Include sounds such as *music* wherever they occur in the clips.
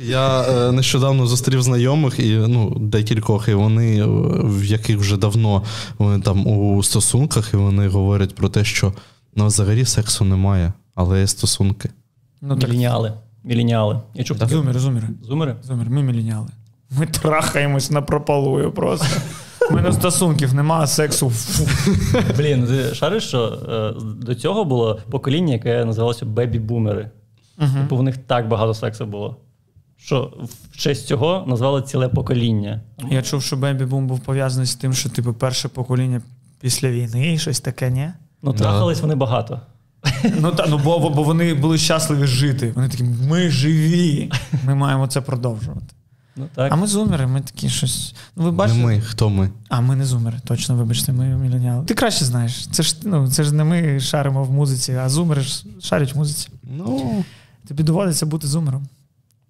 Я е, нещодавно зустрів знайомих і ну, декількох, і вони, е, в яких вже давно вони там у стосунках, і вони говорять про те, що ну, взагалі сексу немає, але є стосунки. Ну, так, Міленіали. Міленіали. Я чув таке. зумери, зумери. Зумери? Зумер, ми міленіали. Ми трахаємось на пропалую просто. У мене стосунків нема, а сексу. фу. Блін, ти шариш, що е, до цього було покоління, яке називалося бебі-бумери. Типу, в них так багато сексу було. Що в честь цього назвали ціле покоління. Я чув, що Бебі Бум був пов'язаний з тим, що типу перше покоління після війни і щось таке, ні? Ну, трахались вони багато. Ну та ну бо, бо вони були щасливі жити. Вони такі, ми живі. Ми маємо це продовжувати. Ну так. А ми зумери, ми такі щось. Ну, ви бачите? Не ми, хто ми? А ми не зумери, точно, вибачте, ми міленіали. Ти краще знаєш. Це ж ну, це ж не ми шаримо в музиці, а зумери ж шарять в музиці. Ну. Тобі доводиться бути зумером.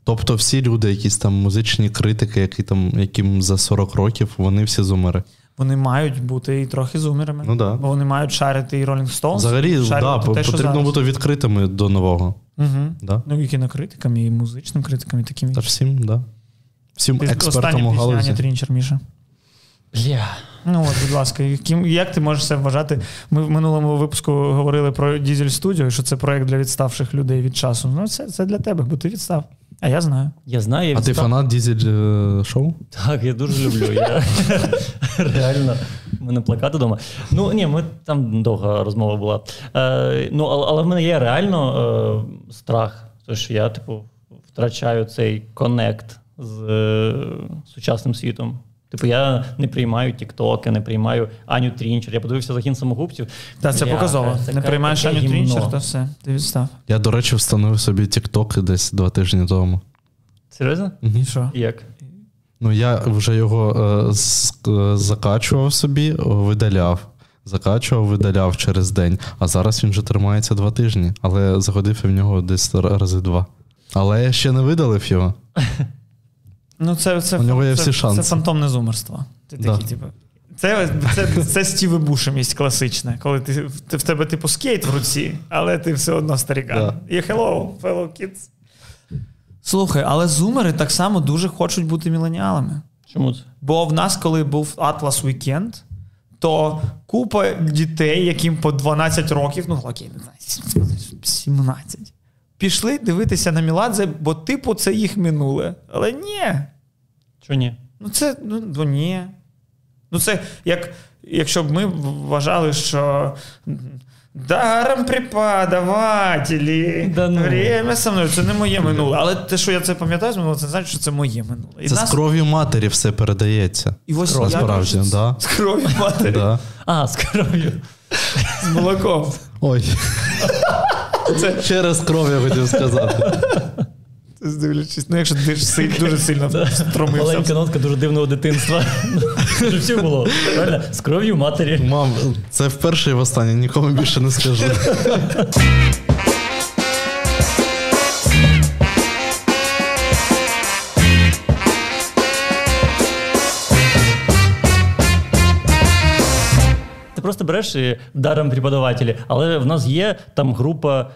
Тобто всі люди, якісь там музичні критики, які там, яким за 40 років, вони всі зумери. Вони мають бути і трохи зумерами. Ну да. Бо вони мають шарити і Rolling Stones. Взагалі, да, те, потрібно зараз. бути відкритими до нового. Угу. Да? Ну, і кінокритикам, і музичним критикам, і таким. Та всім, да. Всім Ти експертам у галузі. Аня Трінчер, Міша. Бля. Ну от, будь ласка, яким, як ти можеш це вважати? Ми в минулому випуску говорили про Дізель Studio, що це проект для відставших людей від часу. Ну, це, це для тебе, бо ти відстав. А я знаю. Я знаю, я А ти відстав- фанат Дизель е, шоу? Так, я дуже люблю. Я *laughs* реально в мене плакати вдома. Ну ні, ми там довга розмова була. Е, ну, але, але в мене є реально е, страх, тому що я, типу, втрачаю цей connect з е, сучасним світом. Типу, я не приймаю тіктоки, не приймаю Аню Трінчер. Я подивився загін самогубців. Та це Бля, показово. це Не приймаєш Аню гімно. Трінчер, то все, ти відстав. Я, до речі, встановив собі TikTok десь два тижні тому. Серйозно? І що? Як? Ну, я вже його е, з- е, закачував собі, видаляв. Закачував, видаляв через день. А зараз він вже тримається два тижні, але заходив я в нього десь рази два. Але я ще не видалив його. *laughs* Ну, це, це, У нього є це, всі шанси. Це фантомне зумерство. Ти Да. такий, типу. Це, це, це Стіве Бушемість класичне, коли ти, ти, в тебе типу скейт в руці, але ти все одно старікан. Да. І hello, fellow kids. Слухай, але зумери так само дуже хочуть бути міленіалами. Чому це? Бо в нас, коли був Atlas Weekend, то купа дітей, яким по 12 років, ну окей, не знаю, 17, пішли дивитися на Міладзе, бо, типу, це їх минуле. Але ні. Чого ні? Ну, це ну, ну ні. Ну, це як якщо б ми вважали, що даром преподавателі, Да ну. время со мною, це не моє минуле. Але те, що я це пам'ятаю з минулого, це значить, що це моє минуле. І Це з кров'ю матері все передається. і ось я Насправді, кажу, да. з кров'ю матері, Да. А, з кров'ю. з молоком. Ой. Це Через кров я хотів сказати. здивлячись, ну якщо ти ж силь- дуже сильно стромився. Маленька нотка дуже дивного дитинства. Всі було. Правильно? З кров'ю матері. Мам, це вперше і востаннє, нікому більше не скажу. Просто береш і даром преподавателі, але в нас є там група,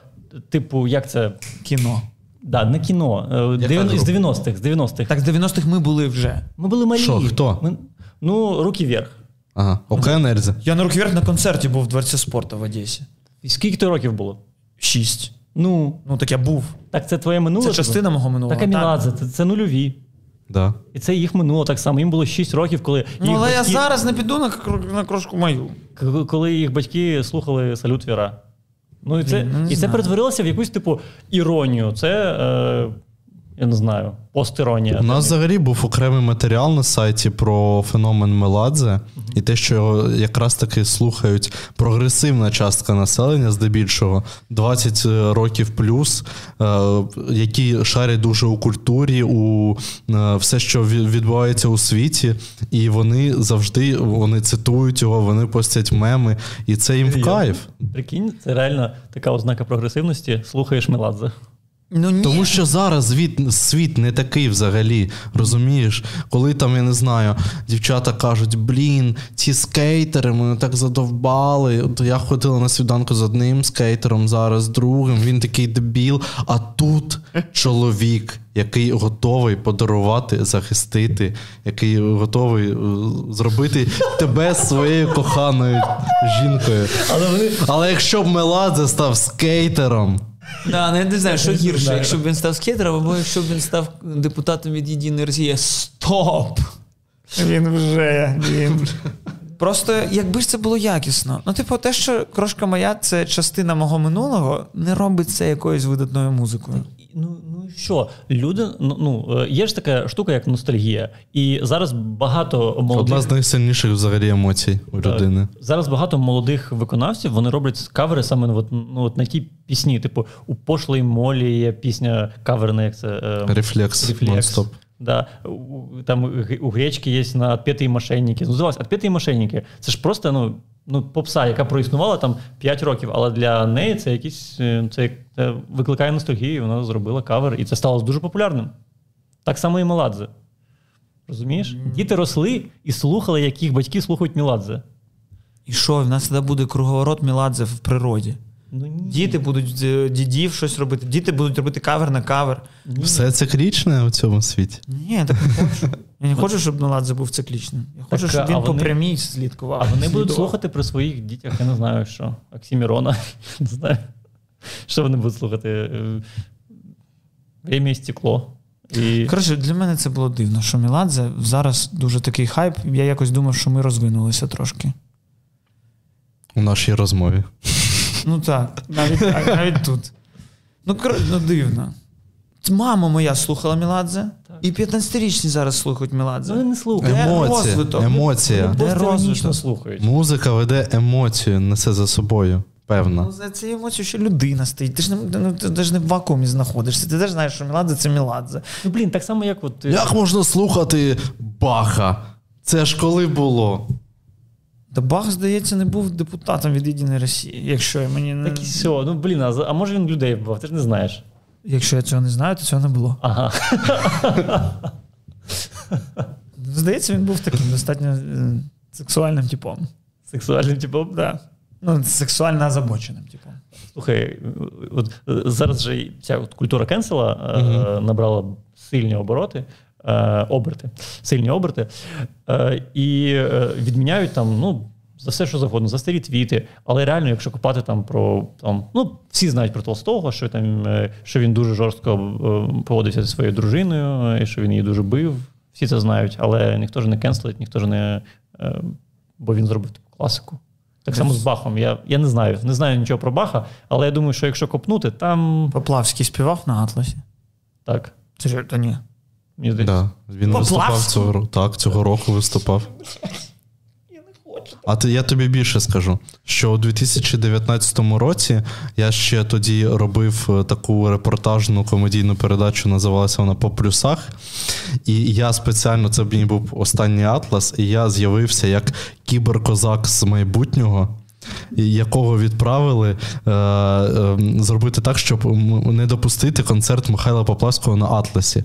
типу, як це? Кіно. Да, не кіно. е, З 90-х. З 90-х. Так, з 90-х ми були вже. Ми були малі. Що, хто? Ми- ну, руки вверх. Ага, ОКН Ельза. Я на рок на концерті був в Дворці спорту в Одесі. І скільки то років було? Шість. Ну, Ну так я був. так це твоє минуле. Це частина мого минулого. Так, Аміладзе, це, це нульові. Да. І це їх минуло так само. Їм було 6 років, коли Ну, їх але я батьки, зараз не піду на, кр- на крошку мою. к- коли їх батьки слухали салют Віра. Ну і це, Блін, ну, не і це знаю. перетворилося в якусь типу іронію. Це, е, я не знаю, постіронія. У нас взагалі був окремий матеріал на сайті про феномен Меладзе, і те, що його якраз таки слухають прогресивна частка населення, здебільшого 20 років плюс, е, які шарять дуже у культурі, у е, все, що ві- відбувається у світі, і вони завжди вони цитують його, вони постять меми, і це їм в кайф. Прикинь, це реально така ознака прогресивності. Слухаєш Меладзе. Ну, ні. Тому що зараз світ, світ не такий взагалі. Розумієш? Коли там, я не знаю, дівчата кажуть, блін, ці скейтери мене так задовбали. То я ходила на свіданку з одним скейтером, зараз з другим. Він такий дебіл. А тут чоловік, який готовий подарувати, захистити, який готовий е, зробити тебе своєю коханою жінкою. Але вони Але якщо б Меладзе став скейтером. Да, ну я не знаю, що гірше, якщо б він став скетером, або якщо б він став депутатом від Єдиної Росії. Стоп! Він вже. Він. Просто якби ж це було якісно. Ну, типу, те, що крошка моя це частина мого минулого, не робить це якоюсь видатною музикою. Ну, ну що? Люди, ну, ну е, є ж така штука, як ностальгія. І зараз багато молодих. Одна з найсильніших взагалі емоцій у Так. людини. Зараз багато молодих виконавців вони роблять кавери саме на, от, ну, от на ті пісні. Типу, у пошлій молі є пісня каверна, як це е, Рефлекс, Рефлекс. Да. Там у гречки є на «Отпетые мошенники. Ну, здавалося, «Отпетые мошенники. Це ж просто ну, ну, попса, яка проіснувала там 5 років, але для неї це якісь е, це, це викликає ностальгію, і вона зробила кавер, і це стало дуже популярним. Так само і Меладзе. Розумієш? Діти росли і слухали, як їх батьки слухають Меладзе. І що, в нас тоді буде круговорот Міладзе в природі. Ну, ні. Діти будуть е, дідів щось робити, діти будуть робити кавер на кавер. Все циклічне у цьому світі. Ні, я так не хочу. *laughs* Я не хочу, щоб Меладзе був циклічним. Я хочу, Так, щоб а він по прямій слідкував. А вони будуть слухати при своїх дітях, я не знаю, що. Оксімірона. *laughs* Не знаю. Що вони будуть слухати? Е, Время і стекло. І... Коротше, для мене це було дивно, що Міладзе зараз дуже такий хайп. Я якось думав, що ми розвинулися трошки. У нашій розмові. Ну так, навіть, а- навіть тут. Ну, кор... ну дивно. Мама моя слухала Міладзе, Так. і 15-річні зараз слухають Міладзе. Вони не слухають. Де Емоція. розвиток? Емоція. Де розвиток? слухають. Музика веде емоцію, несе за собою. Певно. Ну, за цією емоцією, що людина стоїть. Ти ж не, ну, ти, ти ж не в вакуумі знаходишся. Ти теж знаєш, що Міладзе це Міладзе. Ну, блін, так само, як от. е, Як можна слухати Баха? Це ж коли було? Та Бах, здається, не був депутатом від Єдиної Росії. Якщо я мені не... Так і все. Ну, блін, а, а може він людей вбив, ти ж не знаєш. Якщо я цього не знаю, то цього не було. Ага. *laughs* Здається, він був таким достатньо е, сексуальним типом. Сексуальним типом. Да. Ну, сексуально озабоченим типом. Слухай, от е, зараз же ця от культура кенсела е, набрала сильні обороти, оберти, сильні оберти, е, і е, відміняють там, ну. За все, що завгодно, за старі твіти. Але реально, якщо копати там про там, ну всі знають про Толстого, що там е, що він дуже жорстко е, поводився зі своєю дружиною, е, і що він її дуже бив. Всі це знають, але ніхто ж не кенселить, ніхто ж не. е, Бо він зробив таку класику. Так само з Бахом. Я, я не знаю, не знаю нічого про Баха, але я думаю, що якщо копнути, там Поплавський співав на Атласі. так. Це ж то ні. Да. Мені здається. Він виступав цього року. Так, цього року виступав. *laughs* А ти, я тобі більше скажу, що у 2019 році я ще тоді робив е, таку репортажну комедійну передачу, називалася вона По плюсах. І я спеціально, це мій був останній атлас, і я з'явився як кіберкозак з майбутнього. Якого відправили е, е, зробити так, щоб не допустити концерт Михайла Поплавського на Атласі.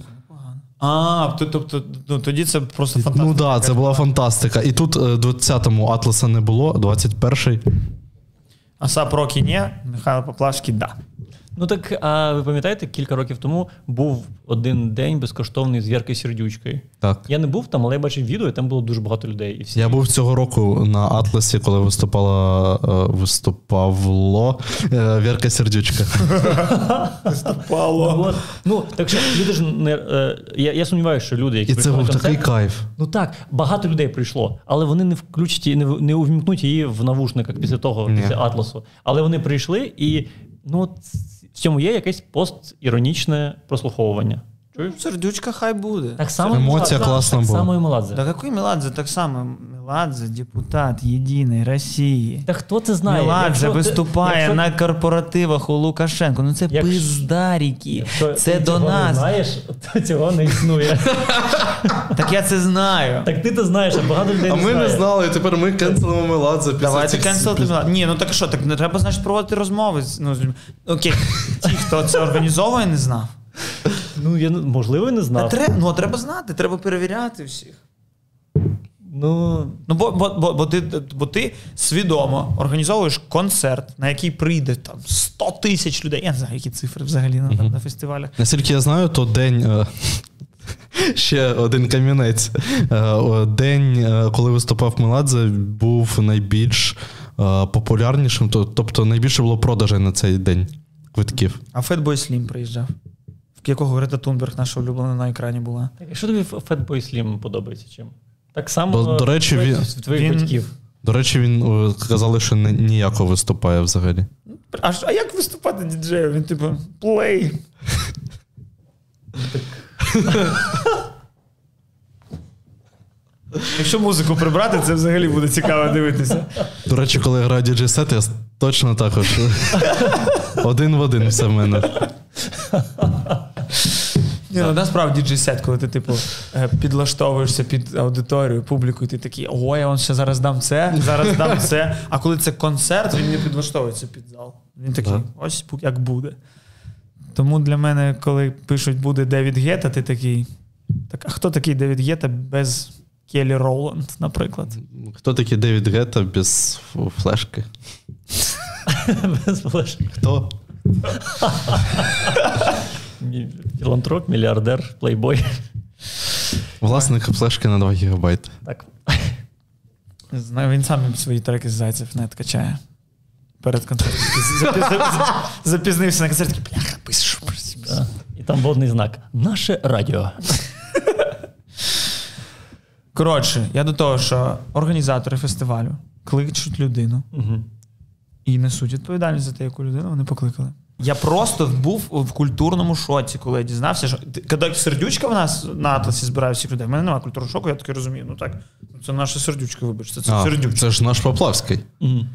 А, тобто ну, тоді це просто фантастика. Ну так, да, це була фантастика. І тут е, 20-му Атласа не було, 21-й. Асап Рокі ні, Михайло Поплавський да. Ну так, а ви пам'ятаєте, кілька років тому був один день безкоштовний з Віркою Сердючкою. Так. Я не був там, але я бачив відео, і там було дуже багато людей. І всі Я був цього року на Атласі, коли виступала е, виступавло е, Вірка Сердючка. *laughs* Пало. От. Ну, так що люди ж не. е, я, я сумніваюся, що люди, які І це був такий кайф. Ну так, багато людей прийшло, але вони не включать її, не, в- не увімкнуть її в навушниках після того, після Атласу. Але вони прийшли, і ну, в цьому є якесь постіронічне прослуховування. Чуєш? Сердючка хай буде. Так само Емоція так, класна так була. само і Меладзе. Да який Меладзе, так само Меладзе депутат Єдиної Росії. Та хто це знає? Меладзе Якщо виступає якщо- на корпоративах у Лукашенко. Ну це Якщо- пиздаріки. якщо Це ти до цього не знаєш, то цього не існує. *laughs* Так я це знаю. Так ти то знаєш, а багато людей А не ми знає. не знали, і тепер ми кенселимо Меладзе Давайте канцелити Меладзе. Ні, ну так що, так не треба, значить, проводити розмови. з- Ну, з. Окей, ті, хто це організовує, не знав. Ну, я можливо, і не Та знав. треба, ну, а треба знати, треба перевіряти всіх. Ну, Ну, бо, бо, бо, бо, ти, бо ти свідомо організовуєш концерт, на який прийде там 100 тисяч людей. Я не знаю, які цифри взагалі на, на фестивалях. Наскільки я знаю, то день. е, *laughs* Ще один камінець. Е, День, е, коли виступав Меладзе, був найбільш популярнішим, тобто найбільше було продажей на цей день квитків. А Fatboy Slim приїжджав, якого Грета Тунберг, наша улюблена на екрані була. так, що тобі Fatboy Slim подобається чим? Так само До- до речі, він- твоїх він- батьків. До речі, він е, казали, що не- ніяко виступає взагалі. А, а як виступати діджею? Він типу плей. Якщо музику прибрати, це взагалі буде цікаво дивитися. До речі, коли я граю діджей сет, я точно також. *laughs* Один в один все в мене. Ні, ну насправді діджей-сет, коли ти, типу, е, підлаштовуєшся під аудиторію, публіку, і ти такий, ой, я вам ще зараз дам це, зараз дам це. А коли це концерт, він не підлаштовується під зал. Він такий, Да. ось як буде. Тому для мене, коли пишуть, буде Девід Гета, ти такий. Так, а хто такий Девід Гета без Келі Роланд, наприклад? Хто такий Девід Гетта без флешки? *laughs* Без флешки. Хто? *laughs* Філантроп, мільярдер, плейбой. Власник флешки на 2 гігабайти. Так. Знаю, він сам свої треки з зайців не качає. Перед концертом. *laughs* Запі- запі- Запізнився на концерт, такий, бляха, пишу. І там водний знак. Наше радіо. Коротше, я до того, що організатори фестивалю кличуть людину Угу. і несуть відповідальність за те, яку людину вони покликали. Я просто був в культурному шоці, коли я дізнався, що коли сердючка в нас на атласі збирає всіх людей. У мене немає культурного шоку, я таки розумію. Ну так, це наша сердючка, вибачте, це А, сердючка. це ж наш Поплавський. Угу.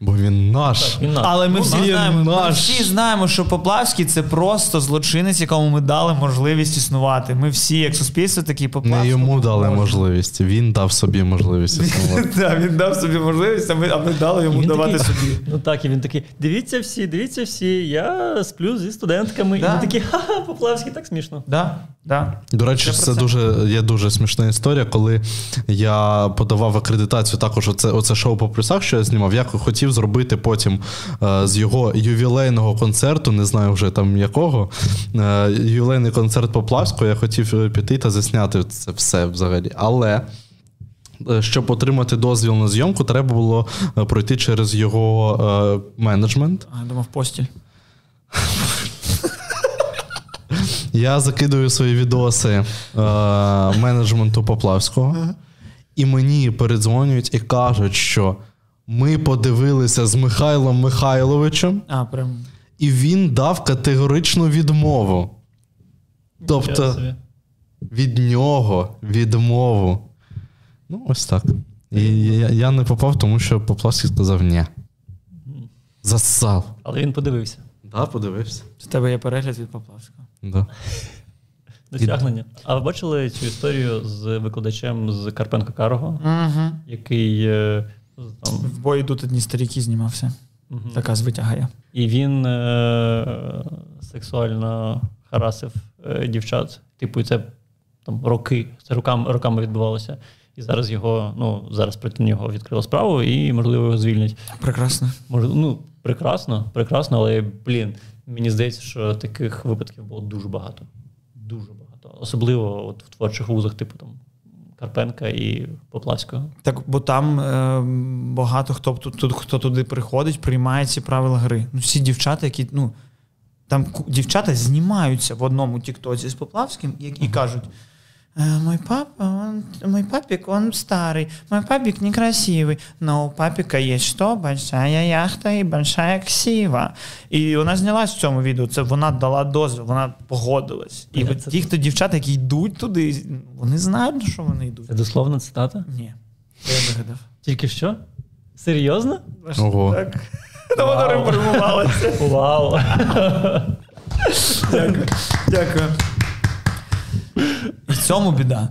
Бо він наш. Він наш. Але ми всі, він знаємо, ми всі знаємо, що Поплавський це просто злочинець, якому ми дали можливість існувати. Ми всі, як суспільство, такі Поплавський. Не йому дали можливість, він дав собі можливість існувати. *laughs* Так, він дав собі можливість, а ми, а ми дали йому давати такий- собі. *laughs* Ну так, і він такий: дивіться всі, дивіться всі, я сплю зі студентками. Да. І він такий, ха-ха, Поплавський, так смішно. Да, да. До речі, це це. дуже є дуже смішна історія. Коли я подавав акредитацію, також оце, оце шоу по плюсах, що я знімав. Я хотів зробити потім е, з його ювілейного концерту, не знаю вже там якого. Е, ювілейний концерт Поплавського. Я хотів е, піти та засняти це все взагалі. Але. е, Щоб отримати дозвіл на зйомку, треба було пройти через його е, менеджмент. А, я думав, постіль. Я закидую свої відоси е, менеджменту Поплавського, і мені передзвонюють і кажуть, що ми подивилися з Михайлом Михайловичем, А, прям. і він дав категоричну відмову. Тобто від нього відмову. Ну, ось так. І я, я не попав, тому що Поплавський сказав ні. Засав. Але він подивився. Да, подивився. В тебе є перегляд від Поплавського. Да. Досягнення. А ви бачили цю історію з викладачем з Карпенко Карого, Угу. який е, там, В бой йдуть одні старіки знімався. мгм. Така звитягає. і він е, сексуально харасив е, дівчат. Типу, це там роки, це роками, роками відбувалося. І зараз його, ну зараз проти нього відкрили справу, і можливо його звільнять. Прекрасно. Може, ну прекрасно, прекрасно, але блін, мені здається, що таких випадків було дуже багато. Дуже багато. Особливо от в творчих вузах, типу там Карпенка і Поплавського. Так, бо там е, багато хто, тут, хто туди приходить, приймає ці правила гри. Ну, всі дівчата, які. ну, Там дівчата знімаються в одному тіктоці з Поплавським і, і кажуть: «Э, Мой папа, он, мой папик, он старый, мой папик некрасивый, но у папика есть что? Большая яхта і большая ксива. І вона знялась в цьому відео. Це вона дала дозвіл, вона погодилась. І от ті, хто дівчата, які йдуть туди, вони знають, що вони йдуть. Це дословна цитата? Ні. Це я вигадав. Тільки що? Серйозно? Ого. Так. Ну, воно реформувалося. Вау! Дякую. Дякую. Цьому біда.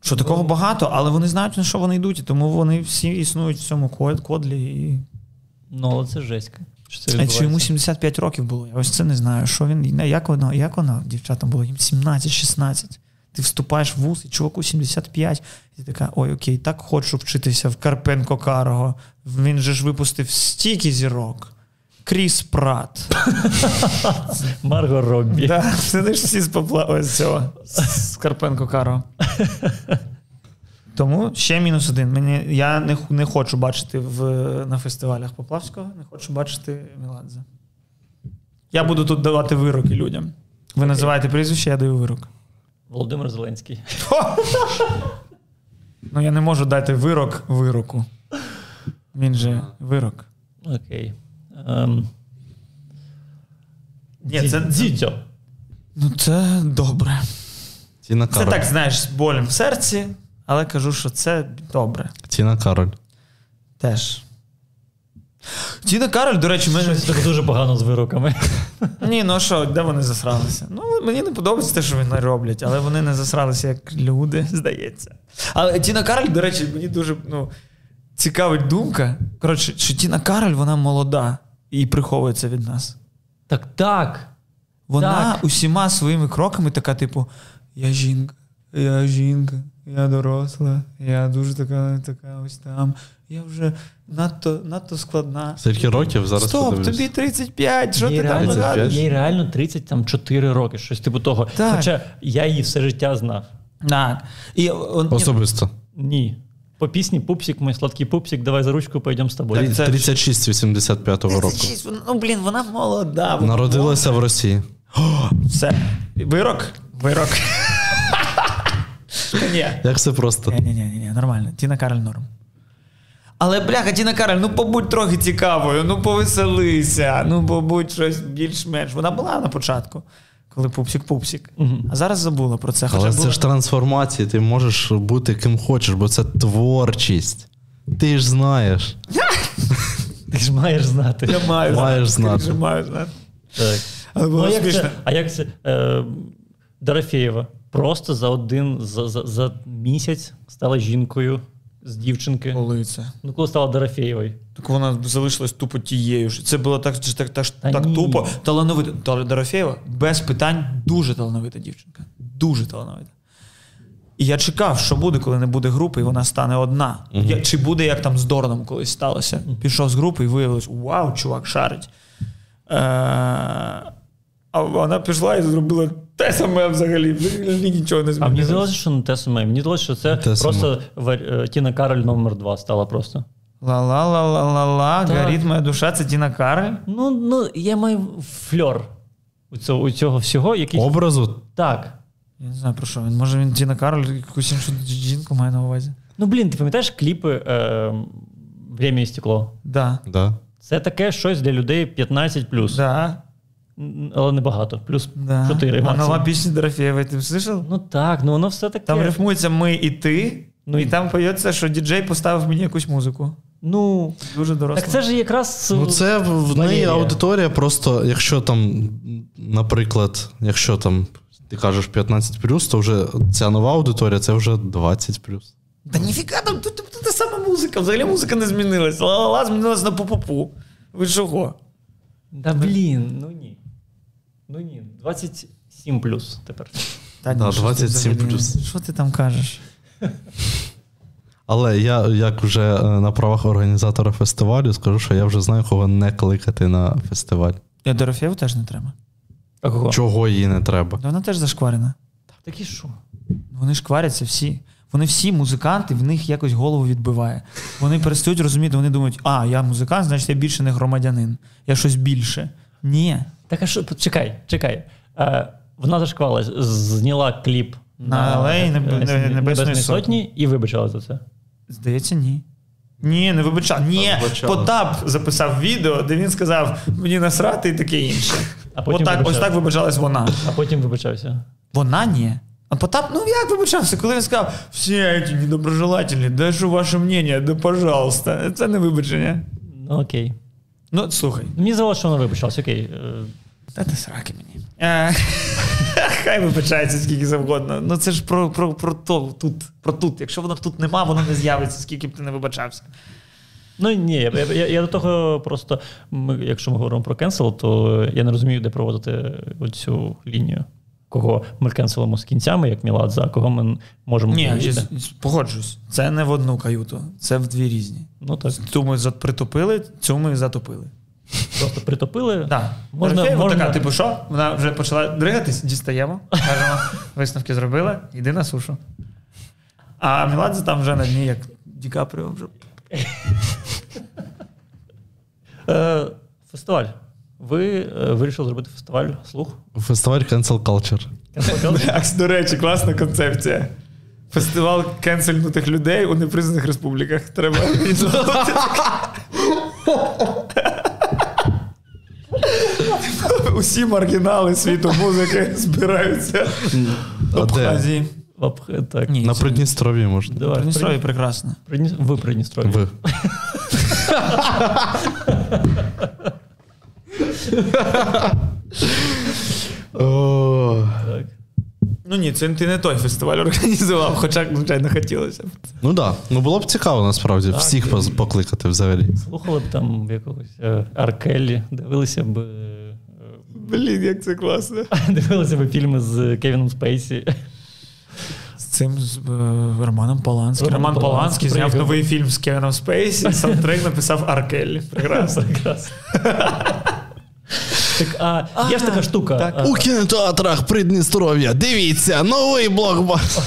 Що такого багато, але вони знають, на що вони йдуть, і тому вони всі існують в цьому код- кодлі. І... Ну, але це це А що йому відбувається? 75 років було. Я ось це не знаю. Що він, як воно, як воно дівчатам було? Їм 17-16. Ти вступаєш в вуз, і чуваку 75. І ти така, ой, окей, так хочу вчитися в Карпенко Карго. Він же ж випустив стільки зірок. Кріс Прат. *laughs* Марго Роббі. Да, ж всі з попла з цього з Карпенко Каро. *laughs* Тому ще мінус один. Мені, я не, не хочу бачити в, на фестивалях Поплавського, не хочу бачити Меладзе. Я буду тут давати вироки людям. Ви називаєте прізвище, я даю вирок. Володимир Зеленський. Ну, я не можу дати вирок вироку. Він же вирок. Окей. Ем, Ні, це, Дзідзьо. ну, це добре. Тіна Це так, знаєш, з болем в серці, але кажу, що це добре. Тіна Кароль. Теж. Тіна Кароль, до речі, мене. Так дуже погано з вироками. Ні, ну що, де вони засралися? Ну, мені не подобається те, що вони роблять, але вони не засралися як люди, *laughs* здається. Але Тіна Кароль, до речі, мені дуже ну, цікавить думка. Коротше, що Тіна Кароль, вона молода і приховується від нас. Так, так. Вона Так. усіма своїми кроками така, типу, я жінка, я жінка, я доросла, я дуже така, така ось там. Я вже надто, надто складна. Скільки років зараз Стоп, подивлюсь. тобі 35, що їй, ти там реально, вигадуєш? їй реально 34 роки, щось типу того. Так. Хоча я її все життя знав. Так. І, он, Особисто. Ні. По пісні Пупсик, мій сладкий пупсик, давай за ручку, пойдемо з тобою. Так, 36 85-го року. 36, ну, блін, вона молода. вона Народилася в Росії. молода. Все. Вирок? Вирок. *laughs* Ні. Як все просто. Ні, ні, ні, ні, нормально. Тіна Кароль норм. Але, бляха, Тіна Кароль, ну побудь трохи цікавою, ну повеселися, ну побудь щось більш-менш. Вона була на початку, коли пупсик-пупсик. А зараз забула про це. Хоча Але була... це ж трансформація, ти можеш бути ким хочеш, бо це творчість. Ти ж знаєш. *laughs* Ти ж маєш знати. Я маю Маєш знати. Я маю знати. Так. Але Ну, було а як це, а як це е, Дорофєєва просто за один за, за, за місяць стала жінкою з дівчинки. Коли це? Ну, коли стала Дорофєєвою. Так вона залишилась тупо тією ж. Це було так, так, так, Та так ні. тупо. Талановита. Та- Дорофєєва без питань дуже талановита дівчинка. Дуже талановита. І я чекав, що буде, коли не буде групи, і вона стане одна. Я, чи буде як там з Дорном колись сталося. Пішов з групи і виявилось: вау, чувак, шарить. Е, а вона пішла і зробила те саме взагалі. Взагалі нічого не А мені здалося, що не те саме. Мені здалося, що це Те просто вар- е, Тіна Кароль номер 2 стала просто. Ла-ла-ла-ла-ла-ла, горить моя душа, це Тіна Кароль. Ну, ну я маю фльор у цього, у цього всього, який. Образу Так. Я не знаю про що він. Може він Тіна Кароль якусь іншу жінку має на увазі. Ну, блін, ти пам'ятаєш кліпи е, Время і стекло? Да. Да. Це таке щось для людей 15 Да. Але не багато. Плюс Да. 4 А нова пісня Дорофєєвої, ти слышав? Ну так, ну воно все таке. Там рифмується ми і ти, Ну, і там поється, що діджей поставив мені якусь музику. Ну, Дуже доросло. так це ж якраз. Ну, це в в неї аудиторія, просто якщо там, наприклад, якщо там ти кажеш 15 то вже ця нова аудиторія це вже 20 Та ніфіга там тут, тут та сама музика. Взагалі музика не змінилась. Ла-ла-ла змінилась на пу-пу-пу. Ви чого? Да блін, ну ні. Ну ні. 27 плюс тепер. Та, Да, що ти 27 взагалі- плюс. Що ти там кажеш? Але я, як вже е, на правах організатора фестивалю, скажу, що я вже знаю, кого не кликати на фестиваль. Я Дорофєву теж не треба. А кого? Чого їй не треба? Да Вона теж зашкварена. Так і що? Вони ж кваряться всі. Вони всі музиканти, в них якось голову відбиває. Вони перестають розуміти, вони думають, а, я музикант, значить я більше не громадянин. Я щось більше. Ні. Так а що, чекай, чекай. Е, вона зашквала, зняла кліп На Алеї Неб- Небесної Небесної Сотні. сотні і вибачала за це. Здається, ні. Ні, не вибачав. Ні, Вибачала. Потап записав відео, де він сказав мені насрати і таке інше. А потім Отак, ось так вибачалась вона. А потім вибачався. Вона ні. А Потап, ну як вибачався, коли він сказав, всі ці недоброжелательні, дай що ваше мнення, да пожалуйста. Це не вибачення. Ну окей. Ну, слухай, Мені здавалося, що воно вибачилась, окей. Е, та ти сраки мені. Е, *laughs* Хай вибачається скільки завгодно. Ну це ж про, про, про то тут, про тут. Якщо воно тут нема, воно не з'явиться, скільки б ти не вибачався. Ну ні, я, я, я, я до того просто, ми, якщо ми говоримо про кенсел, то я не розумію, де проводити цю лінію. Кого ми кенселимо з кінцями, як Міладзе, а кого ми можемо Ні, погоджуюсь. Це не в одну каюту, це в дві різні. Ну так, Цю ми притопили, цю ми затопили. просто притопили. *laughs* Да. Можна- Можна, можна- така, типу, що? Вона вже почала дригатись, дістаємо. Кажемо, *laughs* висновки зробила, йди на сушу. А Міладзе там вже на дні, як Ді Капріо вже. Е, фестиваль. Ви е, вирішили зробити фестиваль слух? Фестиваль Cancel Culture. Cancel Culture? *laughs* До речі, класна концепція. Фестиваль кенсельнутих людей у непризнаних республіках. Треба. *laughs* Усі маргінали світу музики збираються в Абхазії. В Абх- Так. Ні, На це- Придністров'ї можна. Давай, Придністров'я прекрасно. Придні... Ви Придністров'я. Ви. *laughs* Так. Ну ні, це ти не той фестиваль організував, хоча, звичайно, хотілося б. Ну так. Да. Ну було б цікаво насправді Так, всіх і- покликати взагалі. Слухали б там якогось е, Аркеллі, дивилися б. е, Блін, як це класно. *laughs* Дивилися б фільми з Кевіном Спейсі. З цим з е, Романом Поланським. Роман Роман Поланський зняв приїхав. новий фільм з Кевіном Спейсі, саундтрек написав Аркеллі. *laughs* Прекрасно. Прекрасно. *laughs* Так, а є ж така штука. так. а, У кінотеатрах Придністров'я. Дивіться, новий блокбастер.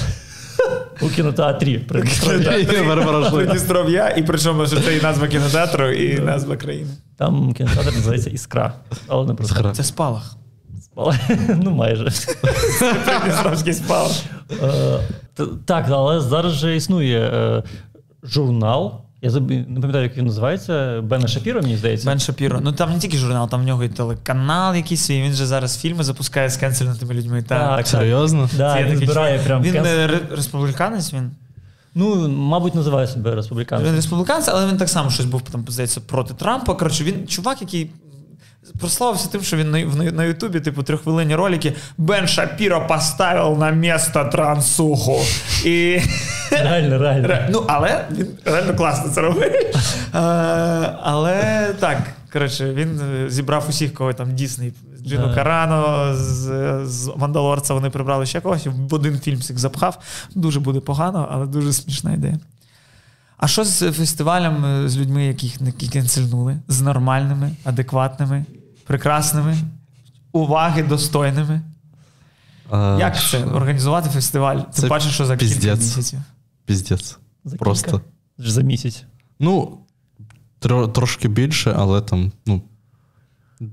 у кінотеатрі. Придністров'я. Придністров'я, і причому що це і назва кінотеатру, і назва країни. Там кінотеатр називається Іскра. Але не просто Це спалах. спали. *laughs* Ну, майже. Придністровський спалах. Е, Так, але зараз же існує е, журнал. Я заб- не пам'ятаю, як він називається. Бена Шапіро, мені здається. Бен Шапіро. Ну там не тільки журнал, там в нього і телеканал якийсь свій. Він же зараз фільми запускає з cancel нутими людьми. Так. Так, Серйозно? Да, Це він такий збирає прям Він конс- е, ре- республіканець він. Ну, мабуть, називає себе Він республіканець, але він так само щось був там, здається, проти Трампа. Коротше, він чувак, який. Прославився тим, що він на, Ютубі, типу, трьоххвилинні ролики Бен Шапіро поставив на місто трансуху. І *laughs* Реально, реально. Ре- Ну, але він реально класно це робив. Е, *laughs* Але так, коротше, він е, зібрав усіх, кого там Дісней. Джину Да. Карано, з, з Мандалорца вони прибрали ще когось, в один фільм всіх запхав. Дуже буде погано, але дуже смішна ідея. А що з фестивалем е, з людьми, яких не кінцельнули? З нормальними, адекватними, прекрасними, уваги достойними? А, Як це організувати фестиваль? Тим Це паче, що за кілька піздець. місяців. Піздець. За кілька? Просто. За місяць. Ну, тро, трошки більше, але там, ну.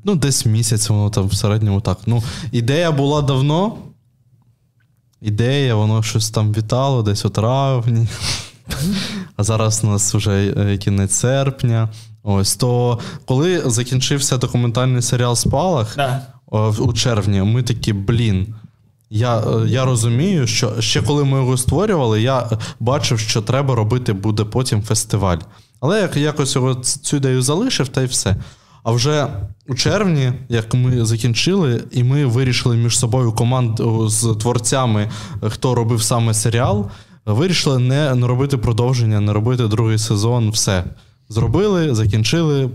Ну, десь місяць воно там в середньому так. Ну, ідея була давно. Ідея, воно щось там вітало десь у травні. *laughs* А зараз у нас вже е, кінець серпня. Ось то, коли закінчився документальний серіал Спалах Да. у червні, ми такі, блін. Я, е, я розумію, що ще коли ми його створювали, я бачив, що треба робити буде потім фестиваль. Але я якось його цю ідею залишив, та й все. А вже у червні, як ми закінчили, і ми вирішили між собою команду з творцями, е, хто робив саме серіал, вирішили не, не робити продовження, не робити другий сезон, все. Зробили, закінчили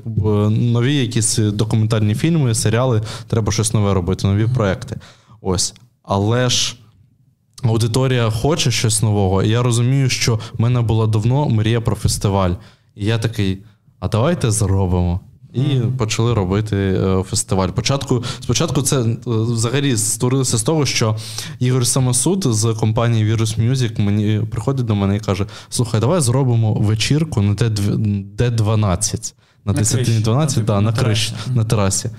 нові якісь документальні фільми, серіали, треба щось нове робити, нові проекти. Ось. Але ж аудиторія хоче щось нового, і я розумію, що в мене була давно мрія про фестиваль. І я такий: а давайте зробимо. І почали робити е, фестиваль. Початку, спочатку це е, взагалі створилося з того, що Ігор Самосуд з компанії Virus Music мені приходить до мене і каже: Слухай, давай зробимо вечірку на Д12. На На десятині криші. 12, Ну, да, на на терасі. на терасі.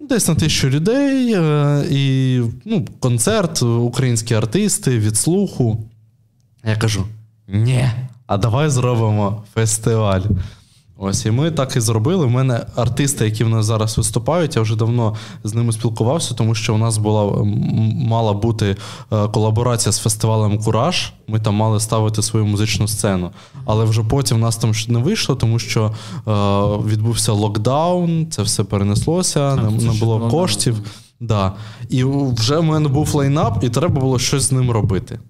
Десь на тисячу людей, е, і ну, концерт, українські артисти від слуху. Я кажу: ні, а давай зробимо фестиваль. Ось, і ми так і зробили. У мене артисти, які в нас зараз виступають, я вже давно з ними спілкувався, тому що у нас була мала бути е, колаборація з фестивалем Кураж. Ми там мали ставити свою музичну сцену. Але вже потім в нас там не вийшло, тому що е, відбувся локдаун, це все перенеслося, не, не було коштів. Да. І вже в мене був лайнап, і треба було щось з ним робити.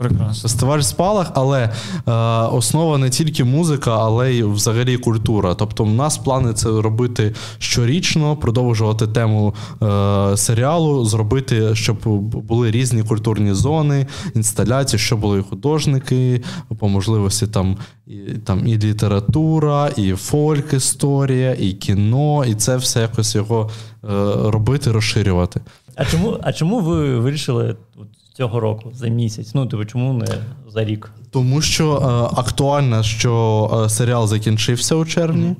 Прекрасно. Фестиваль спалах, але е, основа не тільки музика, але й взагалі культура. Тобто, в нас плани це робити щорічно, продовжувати тему е, серіалу, зробити, щоб були різні культурні зони, інсталяції, щоб були і художники, по можливості там і, там і література, і фольк історія, і кіно, і це все якось його е, робити, розширювати. А чому, а чому ви вирішили? Цього року за місяць? Ну, тобі чому не за рік? Тому що е, актуально, що е, серіал закінчився у червні. Mm-hmm.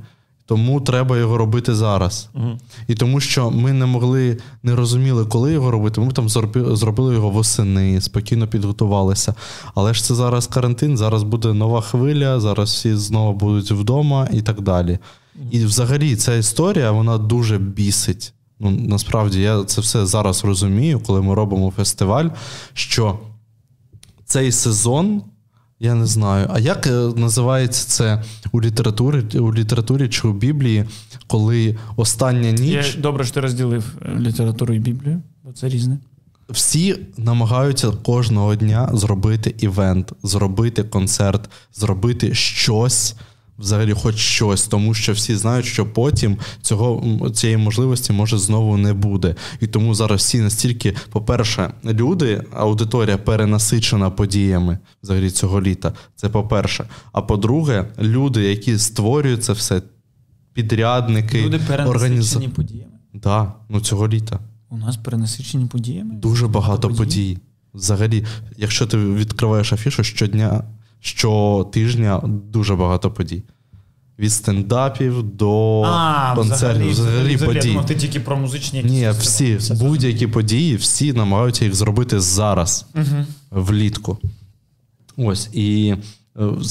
Тому треба його робити зараз. Uh-huh. І тому, що ми не могли, не розуміли, коли його робити. Ми там зробили його восени, спокійно підготувалися. Але ж це зараз карантин, зараз буде нова хвиля, зараз всі знову будуть вдома і так далі. Uh-huh. І взагалі ця історія вона дуже бісить. Ну, насправді я це все зараз розумію, коли ми робимо фестиваль, що цей сезон, я не знаю, а як е, називається це у літературі у літературі чи у Біблії, коли остання ніч. Я, Добре, що ти розділив е, літературу і Біблію, бо це різне. Всі намагаються кожного дня зробити івент, зробити концерт, зробити щось взагалі хоч щось, тому що всі знають, що потім цього цієї можливості може знову не буде. І тому зараз всі настільки, по-перше, люди, аудиторія перенасичена подіями взагалі цього літа. Це по-перше. А по-друге, люди, які створюють це все, підрядники, люди перенасичені організ... подіями. Так, да, ну цього літа. У нас перенасичені подіями. Дуже багато подій. подій. Взагалі, якщо ти відкриваєш афішу щодня щотижня дуже багато подій. Від стендапів до а, концертів, взагалі, взагалі подій. Я ти тільки про музичні якісь Ні, всі все будь-які події, всі намагаються їх зробити зараз, угу. влітку. Ось. І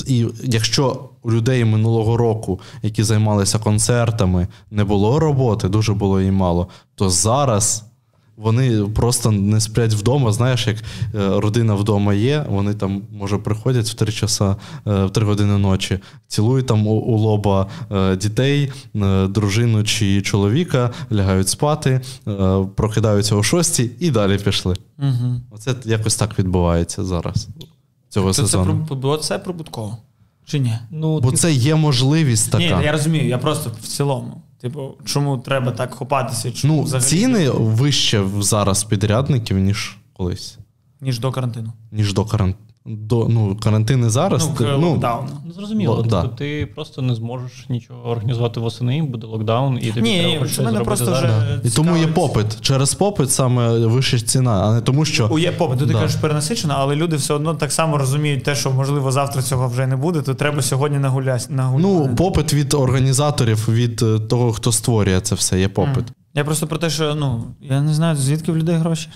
і якщо у людей минулого року, які займалися концертами, не було роботи, дуже було її мало, то зараз вони просто не сплять вдома. Знаєш, як е, родина вдома є, вони там, може, приходять в три часа, е, в три години ночі, цілують там у лоба е, дітей, дружину чи чоловіка, лягають спати, прокидаються о шостій і далі пішли. Угу. Оце якось так відбувається зараз. Цього це, сезону. Це, це прибутково. Чи ні? Ну, Бо ти... це є можливість така. Ні, я розумію, я просто в цілому. Типу, чому треба так хопатися? Чому ну, взагалі... Ціни вище зараз підрядників, ніж колись. Ніж до карантину. Ніж до карантину до ну, карантини зараз. Ну, ти, ну, ну Зрозуміло, Лок, тобто ти просто не зможеш нічого організувати восени, буде локдаун, і тобі Ні, треба щось мене просто зараз. вже І тому є попит. Через попит саме вища ціна, а не тому, що. Є попит, ти да. кажеш перенасичено, але люди все одно так само розуміють те, що можливо завтра цього вже не буде, то треба сьогодні нагуляти. Ну, попит від організаторів, від е, того, хто створює це все, є попит. Mm. Я просто про те, що ну я не знаю, звідки в людей гроші.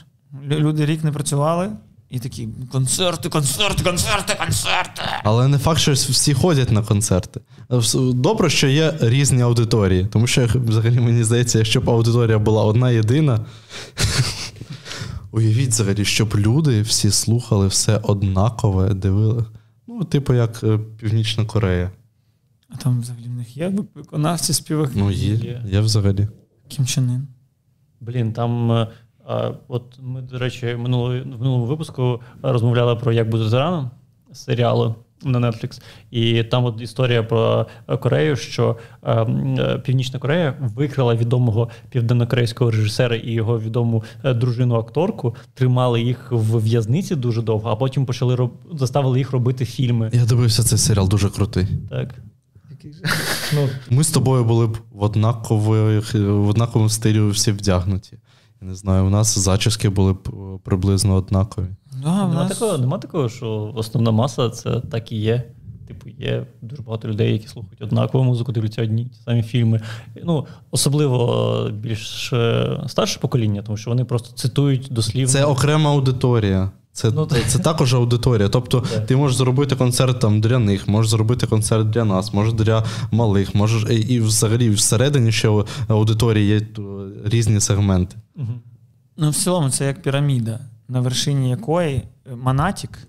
Люди рік не працювали. І такі концерти, концерти, концерти, концерти. Але не факт, що всі ходять на концерти. Добре, що є різні аудиторії, тому що *laughs* взагалі мені здається, якщо б аудиторія була одна єдина. *laughs* Уявіть взагалі, щоб люди всі слухали все однакове, дивили. Ну, типу, як е, Північна Корея. А там взагалі в них є виконавці співаки? Ну, є, є, є взагалі. Кім Чен Ін? Блін, там е, От ми, до речі, минулого в минулому випуску розмовляли про як бути тираном серіалу на Netflix. І там от історія про Корею, що е, Північна Корея викрила відомого південнокорейського режисера і його відому е, дружину-акторку, тримали їх в в'язниці дуже довго, а потім почали роб... заставили їх робити фільми. Я дивився цей серіал дуже крутий. Так. Ну, Ми з тобою були б в однакових, в однаковому стилі всі вдягнуті. Не знаю, у нас зачіски були е, приблизно однакові. Да, нема, нас... такого, нема такого, що основна маса це так і є. Типу, є дуже багато людей, які слухають однакову музику, дивляться одні ті самі фільми. Ну, Особливо більш е, старше покоління, тому що вони просто цитують дослівно. Це окрема аудиторія. Це, Ну, це, це також аудиторія. Тобто Так. ти можеш зробити концерт там для них, можеш зробити концерт для нас, можеш для малих, можеш і, і взагалі всередині ще аудиторії є то, різні сегменти. Мгм. Ну, в цілому, це як піраміда, на вершині якої е, монатік,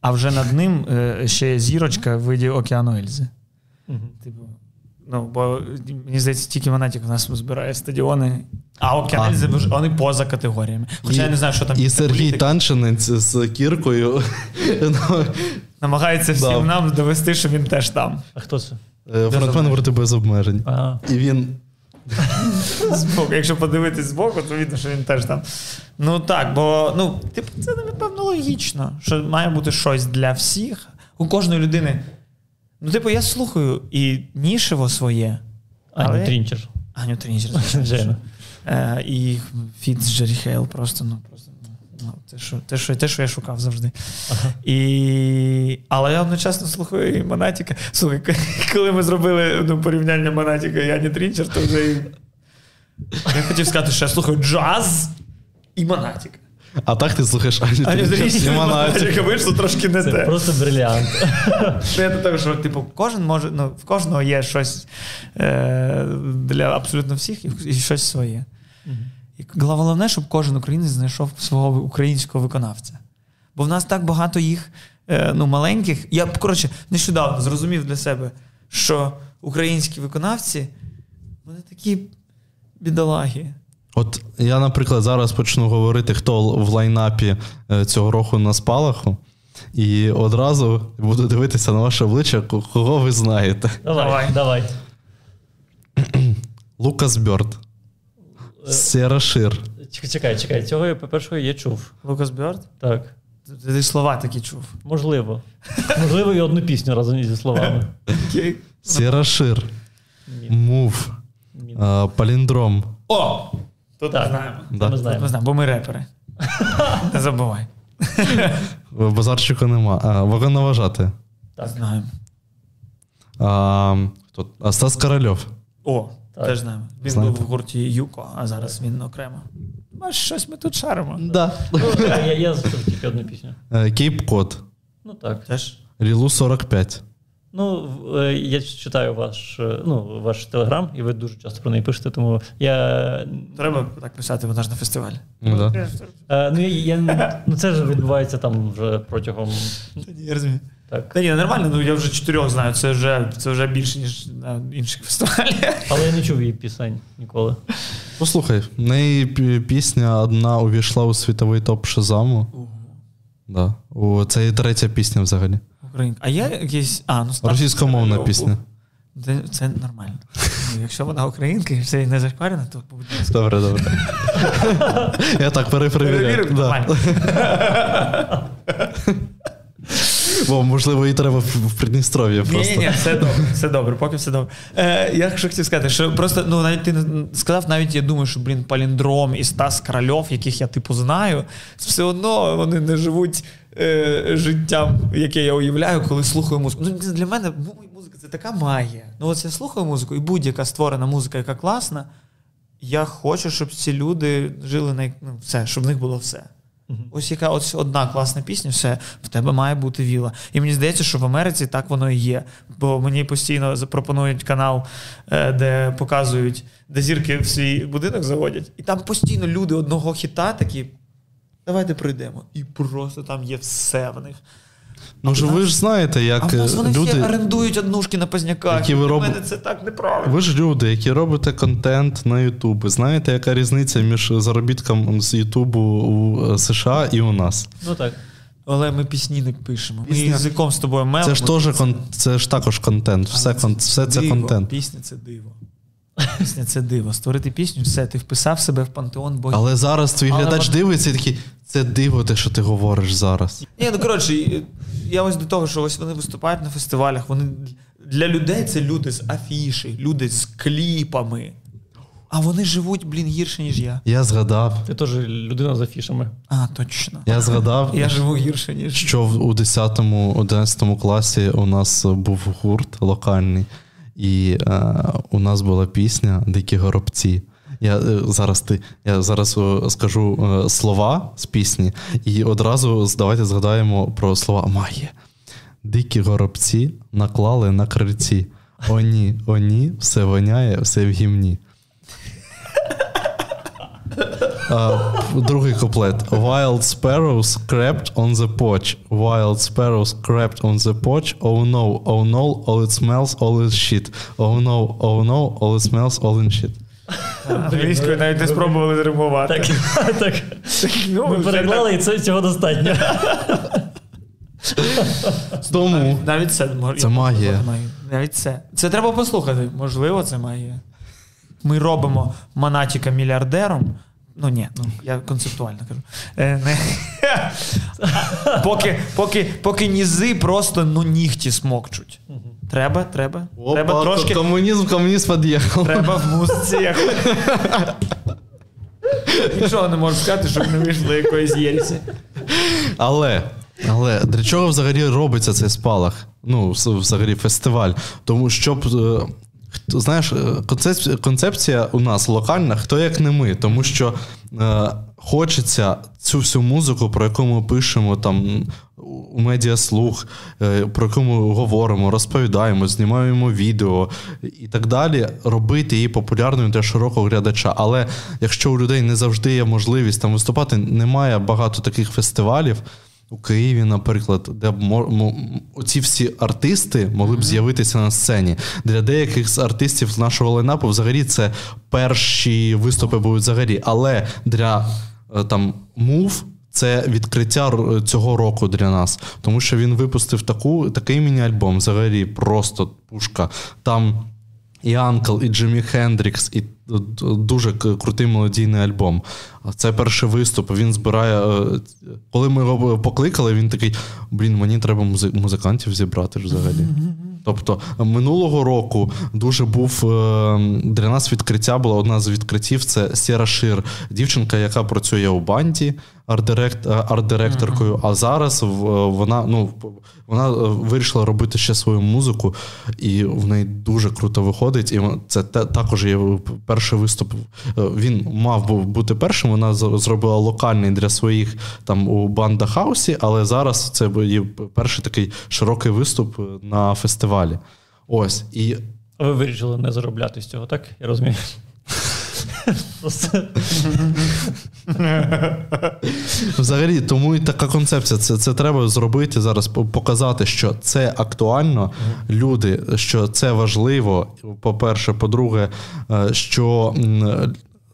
а вже над ним е, ще є зірочка в виді океану Ельзи. Мгм. Типу, ну, бо мені здається, тільки Монатік у нас збирає стадіони. А океан А. Вони поза категоріями. Хоча І- я не знаю, що там І Сергій політики. Танчинець з кіркою *laughs* намагається всім Да. нам довести, що він теж там. А хто це? е, фронтмен проти без обмежень. Ага. І він Збоку. Якщо подивитись збоку, то видно, що він теж там. Ну так, бо ну, типу, це напевно логічно, що має бути щось для всіх. У кожної людини. Ну, типу, я слухаю і нішево своє. Аня Але- Трінчер. Аню Трінчер. Джейна. *laughs* Е, і feat з Джері Хейл просто, ну, просто ну, те, що, те, що, те, що я шукав завжди. І... Але я одночасно слухаю і Монатіка. Слухай, коли ми зробили ну, порівняння Монатіка і Ані Трінчер, то вже і... я хотів сказати, що я слухаю джаз і Монатіка. А так ти слухаєш Аню вийшло *laughs* трошки не Це те. просто бриліант. Це *laughs* я до того, що типу, кожен може, ну, в кожного є щось е, для абсолютно всіх і, і щось своє. І головне, щоб кожен українець знайшов свого українського виконавця. Бо в нас так багато їх е, ну, маленьких. Я коротше нещодавно зрозумів для себе, що українські виконавці вони такі бідолаги. От я, наприклад, зараз почну говорити, хто в лайнапі е, цього року на спалаху, і одразу буду дивитися на ваше обличчя, кого ви знаєте. Давай, Давай. *clears throat* Лукас Бьорд, Сера Шир. Чекай, чекай, чекай. Цього я, по-перше, я чув. Лукас Бьорд? Так. Ти, слова такі чув. Можливо. Можливо, і одну пісню разом зі словами. Окей. Сера Шир, Мув, е, Паліндром. О! Тут Так. ми знаємо. Да. Ми Тут знаємо. ми знаємо, бо ми репери. *laughs* Не забувай. Базарчика нема. А, Вагоноважати. Так. Знаємо. А, хто? Стас Корольов. О, Так. теж знаємо. Він Знаєте. був в гурті Юко, а зараз він окремо. А щось ми тут шаримо. Да. Ну, я, я чув тільки одну пісню. Е, Кейп Код. Ну так. Теж. Лілу 45. Ну, е, я читаю ваш, е, ну, ваш телеграм, і ви дуже часто про неї пишете, тому я. Треба так писати, вона ж на фестивалі. Ну, да. Е, ну, я, я, ну, це ж відбувається там вже протягом. Я розумію. Так. Та ні, нормально, ну я вже чотирьох знаю, це вже, це вже більше, ніж на інших фестивалях. Але я не чув її пісень ніколи. Послухай, в неї пісня одна увійшла у світовий топ Шазаму. Да. О, це і третя пісня взагалі. Українка. А є якісь. А, ну Російськомовна пісня. Це, це нормально. Ну, Якщо вона українка і все не зашпарена, то будь. Добре, добре. *laughs* Я так перепровіряю. Нормально. Бо, можливо, їй треба в в Придністров'я просто. ні, ні, все добре, все добре, поки все добре. Е, я що хотів сказати, що просто ну навіть ти сказав, навіть я думаю, що блін, Паліндром і Стас Корольов, яких я типу знаю, все одно вони не живуть е, життям, яке я уявляю, коли слухаю музику. Ну для мене музика це така магія. Ну от я слухаю музику, і будь-яка створена музика, яка класна. Я хочу, щоб ці люди жили на ну, все, щоб в них було все. Ось яка ось одна класна пісня, все, в тебе має бути віла. І мені здається, що в Америці так воно і є. Бо мені постійно запропонують канал, е, де показують, де зірки в свій будинок заводять, і там постійно люди одного хіта такі. Давайте пройдемо. І просто там є все в них. Ну ж ви ж знаєте, А як в нас вони всі орендують однушки на позняках. Які ви для роб- мене це так неправильно. Ви ж люди, які робите контент на Ютубі. Знаєте, яка різниця між заробітком з Ютубу у е, США і у нас? Ну так. Але ми пісні не пишемо. Ми Пісня. язиком з тобою мелимо. Це ж теж кон... це ж також контент. Все, кон... все це диво. контент. Пісня це диво. Пісня це диво. Створити пісню, все, ти вписав себе в пантеон богів. Але зараз твій Але глядач от- дивиться і такий, це диво, те, що ти говориш зараз. Ні, ну коротше, я ось до того, що ось вони виступають на фестивалях. Вони для людей це люди з афіші, люди з кліпами. А вони живуть, блін, гірше, ніж я. Я згадав, Ти теж людина з афішами. А, точно. я згадав, Я живу гірше, ніж. що в- у 10-11 класі у нас був гурт локальний, і е, у нас була пісня Дикі горобці. Я е, зараз ти, я зараз е, скажу е, слова з пісні, і одразу давайте згадаємо про слова магія. Дикі горобці наклали на крильці. О ні, о ні, все воняє, все в гімні. Другий куплет. Wild sparrows crept on the porch. Wild sparrows crept on the porch. Oh no, oh no, all it smells, all is shit. Oh no, oh no, all it smells, all in shit. Англійською навіть не спробували зримувати. Так, *laughs* так. Ну, Ми переклали, і це цього достатньо. *laughs* Тому Навіть це Це магія. Навіть це. Це треба послухати. Можливо, це магія. Ми робимо Монатіка мільярдером. Ну ні, ну я концептуально кажу. Е, не. *laughs* поки, поки, поки нізи просто ну, нігті смокчуть. Треба, треба. треба трошки. комунізм, комунізм під'їхав. Треба в музиці якось. *laughs* Нічого не можу сказати, щоб не вийшло якоїсь єрісі. Але, але для чого взагалі робиться цей спалах? Ну, взагалі фестиваль. Тому щоб. Знаєш, е, концепція, концепція у нас локальна, хто як не ми, тому що е, хочеться цю всю музику, про яку ми пишемо там у медіаслух, е, про яку ми говоримо, розповідаємо, знімаємо відео і так далі, робити її популярною для широкого глядача. Але якщо у людей не завжди є можливість там виступати, немає багато таких фестивалів. У Києві, наприклад, де б оці всі артисти могли б з'явитися на сцені. Для деяких з артистів нашого лайнапу взагалі це перші виступи будуть взагалі. Але для е, там мув це відкриття цього року для нас, тому що він випустив таку, такий міні-альбом, взагалі просто пушка. Там і Анкл, і Джиммі Хендрікс, і дуже крутий мелодійний альбом. Це перший виступ. Він збирає. е, Коли ми його покликали, він такий: блін, мені треба музикантів зібрати взагалі. Тобто минулого року дуже був е, для нас відкриття була одна з відкриттів. Це Сєра Шир, дівчинка, яка працює у банді е, арт-директоркою. А зараз вона ну вона вирішила робити ще свою музику, і в неї дуже круто виходить. І це також є перший виступ. Він мав бути першим. Вона зробила локальний для своїх там у банда хаусі, але зараз це її перший такий широкий виступ на фестивалі. Ось і Ви вирішили не заробляти з цього, так? Я розумію. Взагалі, тому і така концепція. Це, це треба зробити зараз, показати, що це актуально. Люди, що це важливо. По-перше, по-друге, е, що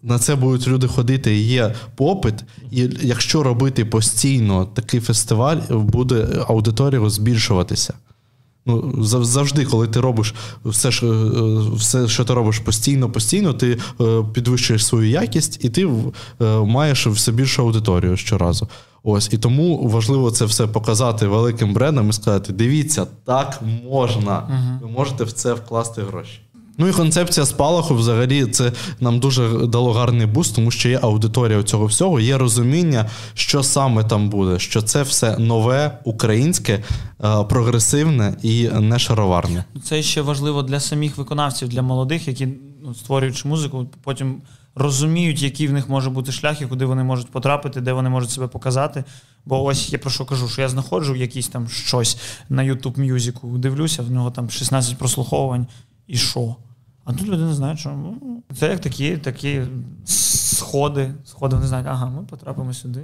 на це будуть люди ходити, і є попит. І якщо робити постійно такий фестиваль, буде аудиторія збільшуватися. Ну, завжди, коли ти робиш все, е, все, що ти робиш постійно, постійно, ти е, підвищуєш свою якість і ти е, маєш все більшу аудиторію щоразу. Ось і тому важливо це все показати великим брендам і сказати: дивіться, так можна. Ви можете в це вкласти гроші. Ну і концепція спалаху взагалі це нам дуже дало гарний буст, тому що є аудиторія цього всього, є розуміння, що саме там буде, що це все нове, українське, е, прогресивне і не шароварне. Це ще важливо для самих виконавців, для молодих, які ну, створюючи музику, потім розуміють, який в них може бути шлях і куди вони можуть потрапити, де вони можуть себе показати. Бо ось я про що кажу, що я знаходжу якісь там щось на YouTube Music, дивлюся, в нього там 16 прослуховувань, і що? А тут люди не знають, що ну, це як такі, такі сходи. Сходи вони знають, ага, ми потрапимо сюди.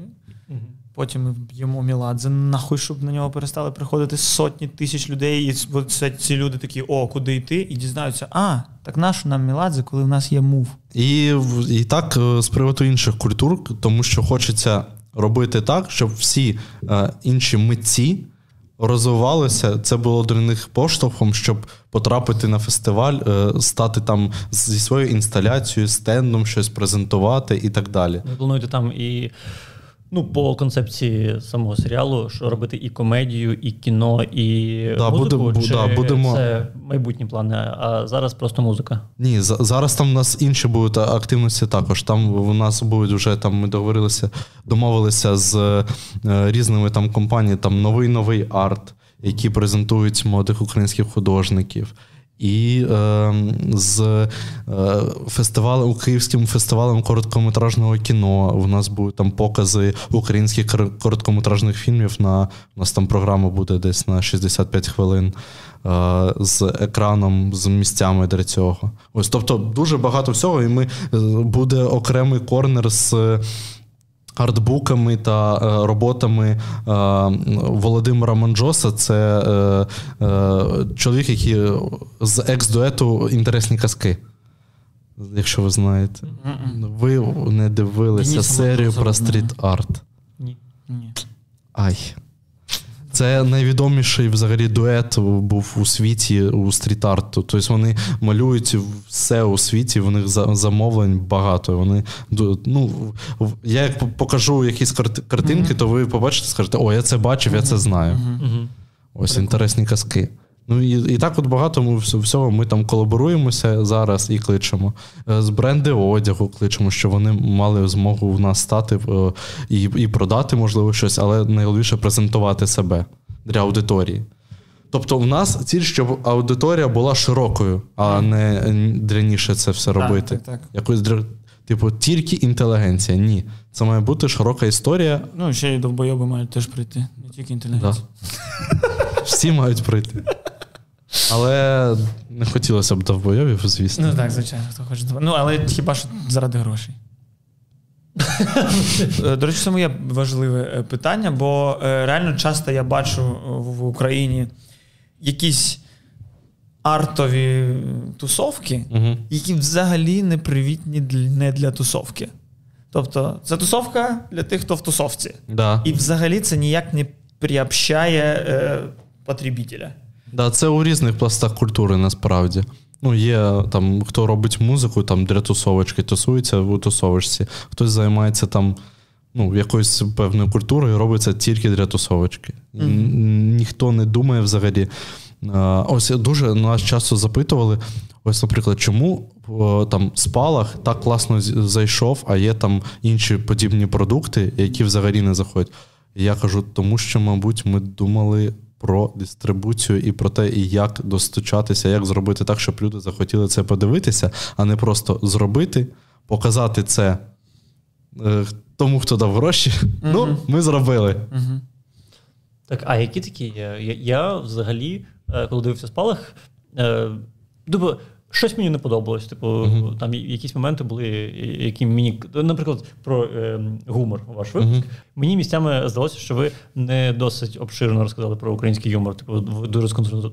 Потім ми б'ємо Міладзе нахуй, щоб на нього перестали приходити сотні тисяч людей, і це, ці люди такі, о, куди йти? І дізнаються, а, так нащо нам Міладзе, коли в нас є мув? І, в- і так е, з приводу інших культур, тому що хочеться робити так, щоб всі е, інші митці розвивалися. Це було для них поштовхом, щоб потрапити на фестиваль, е, стати там зі своєю інсталяцією, стендом, щось презентувати і так далі. ви плануєте там і. Ну, по концепції самого серіалу, що робити і комедію, і кіно, і Да, музику, буде- чи да, будемо- це майбутні плани, а зараз просто музика. Ні, за- зараз там у нас інші будуть активності також. Там у нас будуть вже там. Ми договорилися, домовилися з е, різними там компаніями, там новий новий арт, які презентують молодих українських художників. І е, з е, фестивалем Київським фестивалем короткометражного кіно. У нас будуть там покази українських короткометражних фільмів. На у нас там програма буде десь на 65 хвилин. Е, з екраном, з місцями для цього. Ось, тобто, дуже багато всього, і ми е, буде окремий корнер з. Артбуками та е, роботами е, Володимира Манджоса. Це е, чоловік, який з екс-дуету інтересні казки. Якщо ви знаєте. Ви не дивилися серію про стріт-арт. Ні. Ні. Ай. Це найвідоміший взагалі дует був у світі у стріт-арту. Тобто вони малюють все у світі, в них замовлень багато. Вони ну, Я як покажу якісь картинки, mm-hmm. то ви побачите, скажете, о, я це бачив, mm-hmm. я це знаю. Mm-hmm. Ось Прикольно. інтересні казки. Ну і і так от багато ми всього ми там колаборуємося зараз і кличемо. Е, з бренди одягу кличемо, щоб вони мали змогу в нас стати е, і і продати, можливо, щось, але найголовніше презентувати себе для аудиторії. Тобто, в нас ціль, щоб аудиторія була широкою, а не дряніше це все робити. Так, так, так. Якось Типу, тільки інтелігенція. Ні. Це має бути широка історія. Ну, ще й довбойоби мають теж прийти, не тільки інтелігенція. Да. Всі мають прийти. Але не хотілося б довбойовів, звісно. Ну так, звичайно, хто хоче Ну, але хіба що заради грошей. Е, до речі, це моє важливе е, питання, бо е, реально часто я бачу в Україні якісь артові тусовки, які взагалі не привітні не для тусовки. Тобто, це тусовка для тих, хто в тусовці. Да. І взагалі це ніяк не приобщає е, потребителя. Да, це у різних пластах культури насправді. Ну, є там, хто робить музику там для тусовочки, тусується у тусовочці, хтось займається там ну, якоюсь певною культурою, робиться тільки для тусовочки. Mm-hmm. Ніхто не думає взагалі. Ось дуже нас часто запитували: ось, наприклад, чому там спалах так класно зайшов, а є там інші подібні продукти, які взагалі не заходять. Я кажу, тому що, мабуть, ми думали про дистрибуцію і про те, і як достучатися, як зробити так, щоб люди захотіли це подивитися, а не просто зробити, показати це е, тому, хто дав гроші. Mm-hmm. Ну, ми зробили. Mm-hmm. Так, а які такі? Я, я взагалі, е, коли дивився спалах, е, думаю, Щось мені не подобалось. Типу, uh-huh. там якісь моменти були, які мені, наприклад, про е, гумор, ваш випуск. Uh-huh. Мені місцями здалося, що ви не досить обширно розказали про український юмор. Типу, ви дуже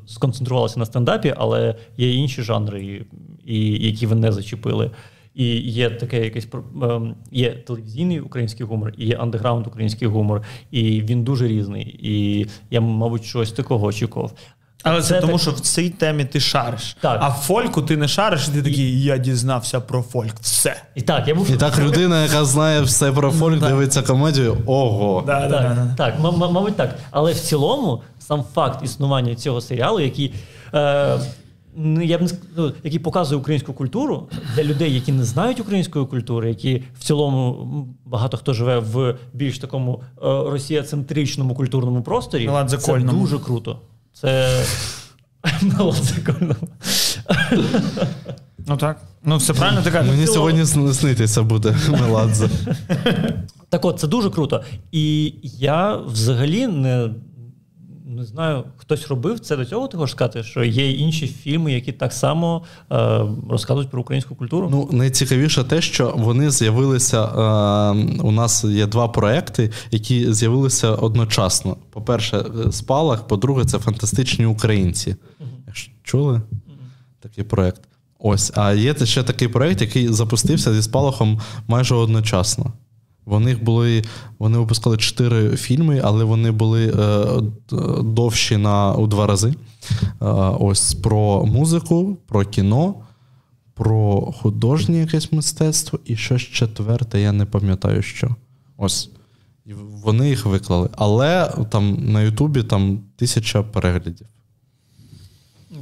сконцентрувалися на стендапі, але є інші жанри, і, які ви не зачепили. І є таке якесь ем, є телевізійний український гумор, і є андеграунд український гумор, і він дуже різний. І я, мабуть, щось такого очікував. Але це, це тому, так... що в цій темі ти шариш. Так. А в фольку ти не шариш, і ти такий, я дізнався про фольк. Все. І так, я був... І так людина, яка знає все про фольк, ну, дивиться комедію. Ого. Да, так, да, так, мабуть, так. Але в цілому, сам факт існування цього серіалу, який. Е, я б не ну, який показує українську культуру для людей, які не знають української культури, які в цілому багато хто живе в більш такому е, росіяцентричному культурному просторі. Це дуже круто. Це *laughs* мало прикольно. Ну так. Ну, все правильно ти кажеш. Мені сьогодні снитися буде *laughs* Меладзе. Так от, це дуже круто. І я взагалі не не знаю, хтось робив це до цього, ти хочеш сказати, що є інші фільми, які так само е, розказують про українську культуру. Ну, найцікавіше те, що вони з'явилися. Е, у нас є два проекти, які з'явилися одночасно. По-перше, спалах, по-друге, це фантастичні українці. Якщо чули такий проект? Ось, а є ще такий проект, який запустився зі спалахом майже одночасно. Вони були, вони випускали чотири фільми, але вони були е, довші на у два рази. Е, ось про музику, про кіно, про художнє якесь мистецтво і щось четверте, я не пам'ятаю що. Ось. Вони їх виклали. Але там на Ютубі там тисяча переглядів.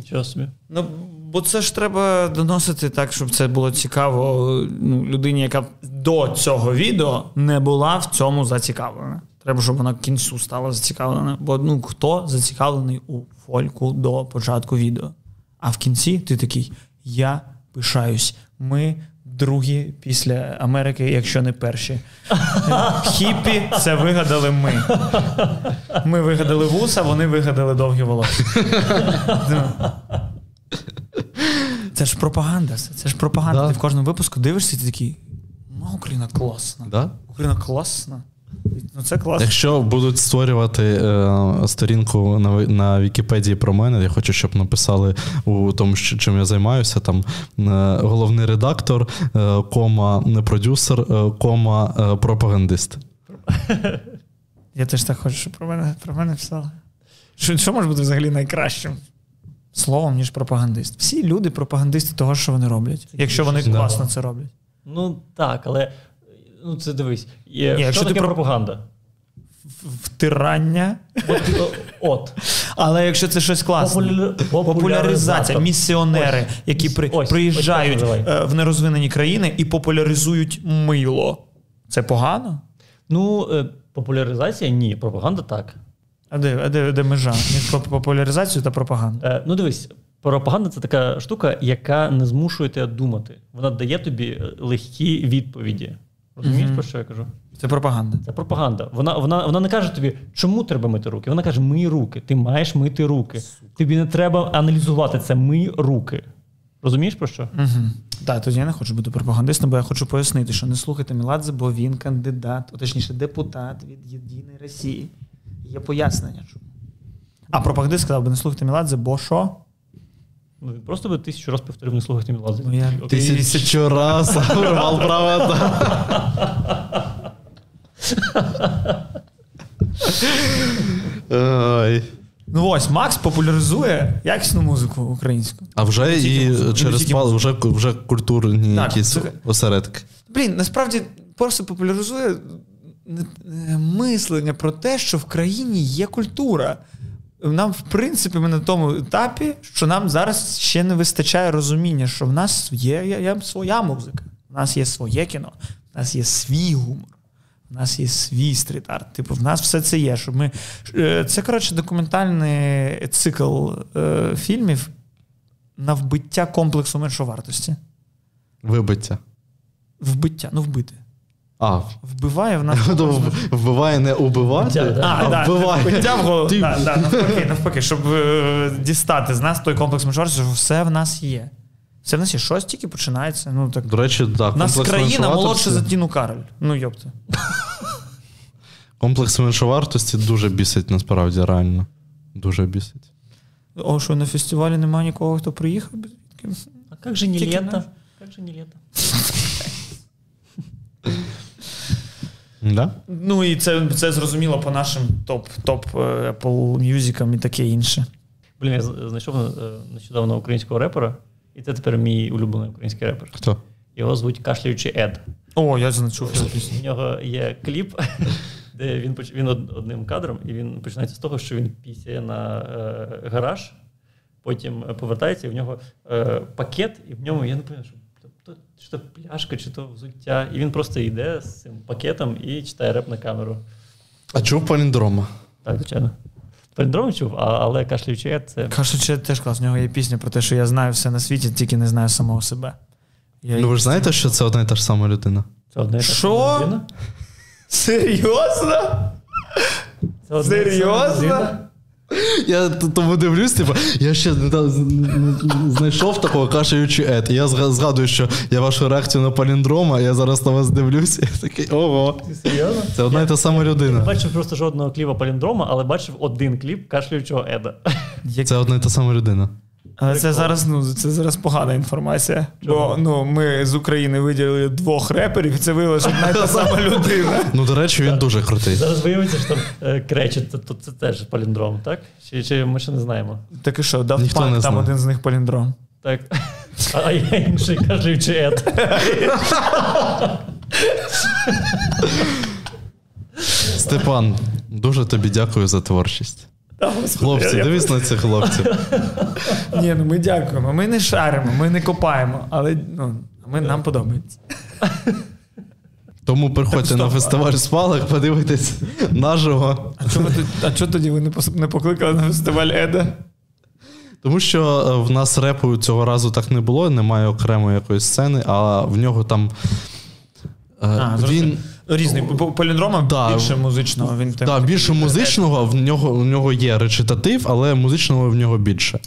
Нічого собі. Ну, Бо це ж треба доносити так, щоб це було цікаво ну, людині, яка до цього відео не була в цьому зацікавлена. Треба, щоб вона кінцю стала зацікавлена. Бо ну, хто зацікавлений у фольку до початку відео? А в кінці ти такий: Я пишаюсь. Ми другі після Америки, якщо не перші. Хіппі це вигадали ми. Ми вигадали вуса, вони вигадали довгі волосся. Це ж пропаганда. Це, це ж пропаганда. Да. Ти в кожному випуску дивишся, і ти такий. Ну, Україна класна. Да? Україна класна. Ну, це класно. Якщо будуть створювати е, сторінку на, на Вікіпедії про мене, я хочу, щоб написали у тому, що, чим я займаюся, там е, головний редактор, е, кома не продюсер, е, кома е, пропагандист. *laughs* Я теж так хочу, щоб про мене, про мене писали. Що, що може бути взагалі найкращим словом, ніж пропагандист? Всі люди пропагандисти того, що вони роблять, якщо вони класно це роблять. Ну так, але ну це дивись. Є, Ні, що якщо ти про- пропаганда? Втирання. От, от. Але якщо це щось класне, Популя- популяризація, місіонери, Ось. які при, Ось, приїжджають ось так називай. е, в нерозвинені країни і популяризують мило. Це погано? Ну, е, популяризація ні, пропаганда так. А де, а де, де межа між поп- популяризацією та пропагандою? Е, ну дивись, пропаганда це така штука, яка не змушує тебе думати. Вона дає тобі е, легкі відповіді. Розумієш, Мгм. про що я кажу? Це пропаганда. Це пропаганда. Вона, вона, вона не каже тобі, чому треба мити руки. Вона каже, мий руки. Ти маєш мити руки. Тобі не треба аналізувати це. Мий руки. Розумієш про що? Угу. Так, тоді я не хочу бути пропагандистом, бо я хочу пояснити, що не слухайте Міладзе, бо він кандидат, точніше, депутат від Єдиної Росії. Є пояснення, чому. А пропагандист сказав би, не слухайте Міладзе, бо що? Ну, він просто би тисячу разів повторив, не слухайте Міладзе. Ну, я- Окей. Тисячу раз право. Ой. Ну ось, Макс популяризує якісну музику українську. А вже Не і музику, через пал, вже, вже культурні Так, якісь це- осередки. Блін, насправді просто популяризує е, мислення про те, що в країні є культура. Нам, в принципі, ми на тому етапі, що нам зараз ще не вистачає розуміння, що в нас є, є, є своя музика, в нас є своє кіно, в нас є свій гумор, в нас є свій стріт-арт. Типу, в нас все це є. Щоб ми... Е, Це, коротше, документальний цикл е, фільмів на вбиття комплексу меншовартості. Вибиття. Вбиття, ну вбити. А, Вбиває в нас. *laughs* ну, вбиває не убивати, а, А, вбиває. вбиття в голову. Да, да, навпаки, навпаки, щоб е, дістати з нас той комплекс меншовартості, що все в нас є. Все в нас є. Щось тільки починається. Ну, так. До речі, так, У нас країна молодша за Тіну Кароль. Ну, йопте. Комплекс меншовартості дуже бісить насправді, реально. Дуже бісить. О, що на фестивалі немає нікого, хто приїхав? А як же не наш. Як же не лето? *laughs* Да? Ну і це, це зрозуміло по нашим топ, топ е, Apple Music і таке інше. Блін, я знайшов е, нещодавно українського репера, і це тепер мій улюблений український репер. Хто? Його звуть Кашляючий Ед. О, я значув цю. У нього є кліп, *laughs* де він поч- він одним кадром, і він починається з того, що він пісяє на е, гараж, потім повертається, і в нього е, пакет, і в ньому я не пам'ятаю, що то, чи то пляшка, чи то взуття. І він просто йде з цим пакетом і читає реп на камеру. А чув паліндрома? Так, звичайно. Пендром чув, а, але кашляючий Ед це. Кажуть, теж клас. У нього є пісня про те, що я знаю все на світі, тільки не знаю самого себе. Я Ну ви ж знаєте, що це одна і та ж сама людина? Це одне і та Що? сама людина? Серйозно? Серйозно? Я тому дивлюсь, типу, я ще не не- не знайшов такого кашаючи ет. Я згадую, що я вашу реакцію на паліндрома, я зараз на вас дивлюсь, і *laughs* я такий ого. Ти серйозно? Це одна і та сама Не людина. бачив просто жодного кліпа паліндрома, але бачив один кліп кашлюючого Еда. Це одна і та сама людина. Але це зараз, ну, це зараз погана інформація. Бо ну, ми з України виділили двох реперів, і це виявилося одна й та сама *laughs* людина. Ну, до речі, він дуже крутий. Зараз виявиться, що там е, кречет, то це теж паліндром, так? Чи, чи ми ще не знаємо? Так і що, Daft Ніхто Punk, не там один з них паліндром. Так. А, а я інший кашляючий Ед. Степан, дуже тобі дякую за творчість. Хлопці, дивись на цих хлопців. Ні, ну ми дякуємо. Ми не шаримо, ми не копаємо, але ну, ми, нам подобається. Тому приходьте Так, на фестиваль спалах, подивитись наживо. А тут- а чого тоді ви не покликали на фестиваль Еда? Тому що е, в нас репу цього разу так не було, немає окремої якоїсь сцени, а в нього там. е, А, він Різний. По- Поліндрома Да. більше музичного. Він да, більше музичного, в нього, в нього є речитатив, але музичного в нього більше.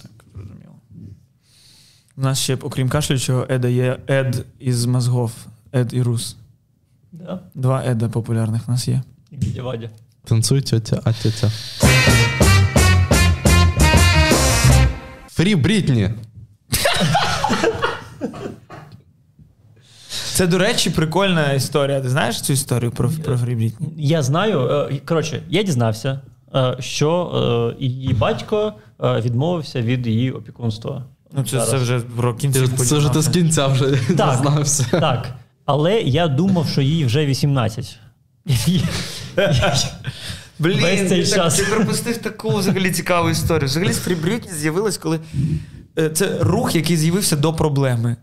У нас ще, окрім кашлючого, Еда є Ед із мозгов. Ед і Рус. Да? Два Еда популярних в нас є. І дядя Вадя. Танцуй тьотя, а тьотя. Фрі Брітні. Це, до речі, прикольна історія. Ти знаєш цю історію про, про Фрі Брітні? Я знаю. е, Коротше, я дізнався, е, що е, її батько відмовився від її опікунства. Ну, це, це вже про кінці. Це вже ти з кінця вже Так. *laughs* дізнався. Так. Але я думав, що їй вже 18. Блін, Весь цей ти, час. Так, ти пропустив таку взагалі цікаву історію. Взагалі стрібрютність з'явилась, коли е, це рух, який з'явився до проблеми.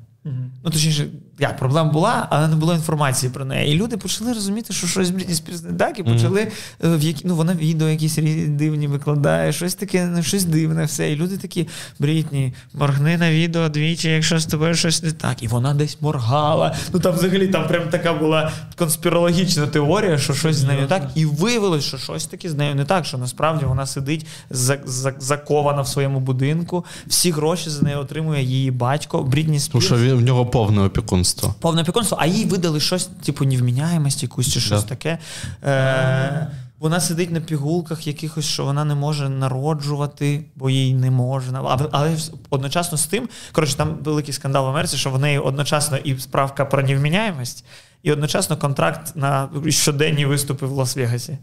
Ну, точніше, як проблема була, але не було інформації про неї. І люди почали розуміти, що щось Брітні Спірс не так, і почали е, в які, ну, вона відео якісь дивні викладає, щось таке, ну, щось дивне, все. І люди такі, Брітні, моргни на відео двічі, якщо з тобою щось не так. І вона десь моргала. Ну там взагалі там прям така була конспірологічна теорія, що щось з нею не так. І виявилось, що щось таке з нею не так, що насправді вона сидить за, за, закована в своєму будинку, всі гроші за нею отримує її батько. Брітні Тому що він, в нього повне опікунство. Повне опікунство, а їй видали щось, типу, невміняємость якусь чи щось Да. таке. Е, вона сидить на пігулках якихось, що вона не може народжувати, бо їй не можна. Але одночасно з тим, коротше, там великий скандал в Америці, що в неї одночасно і справка про невміняємость, і одночасно контракт на щоденні виступи в Лас-Вегасі.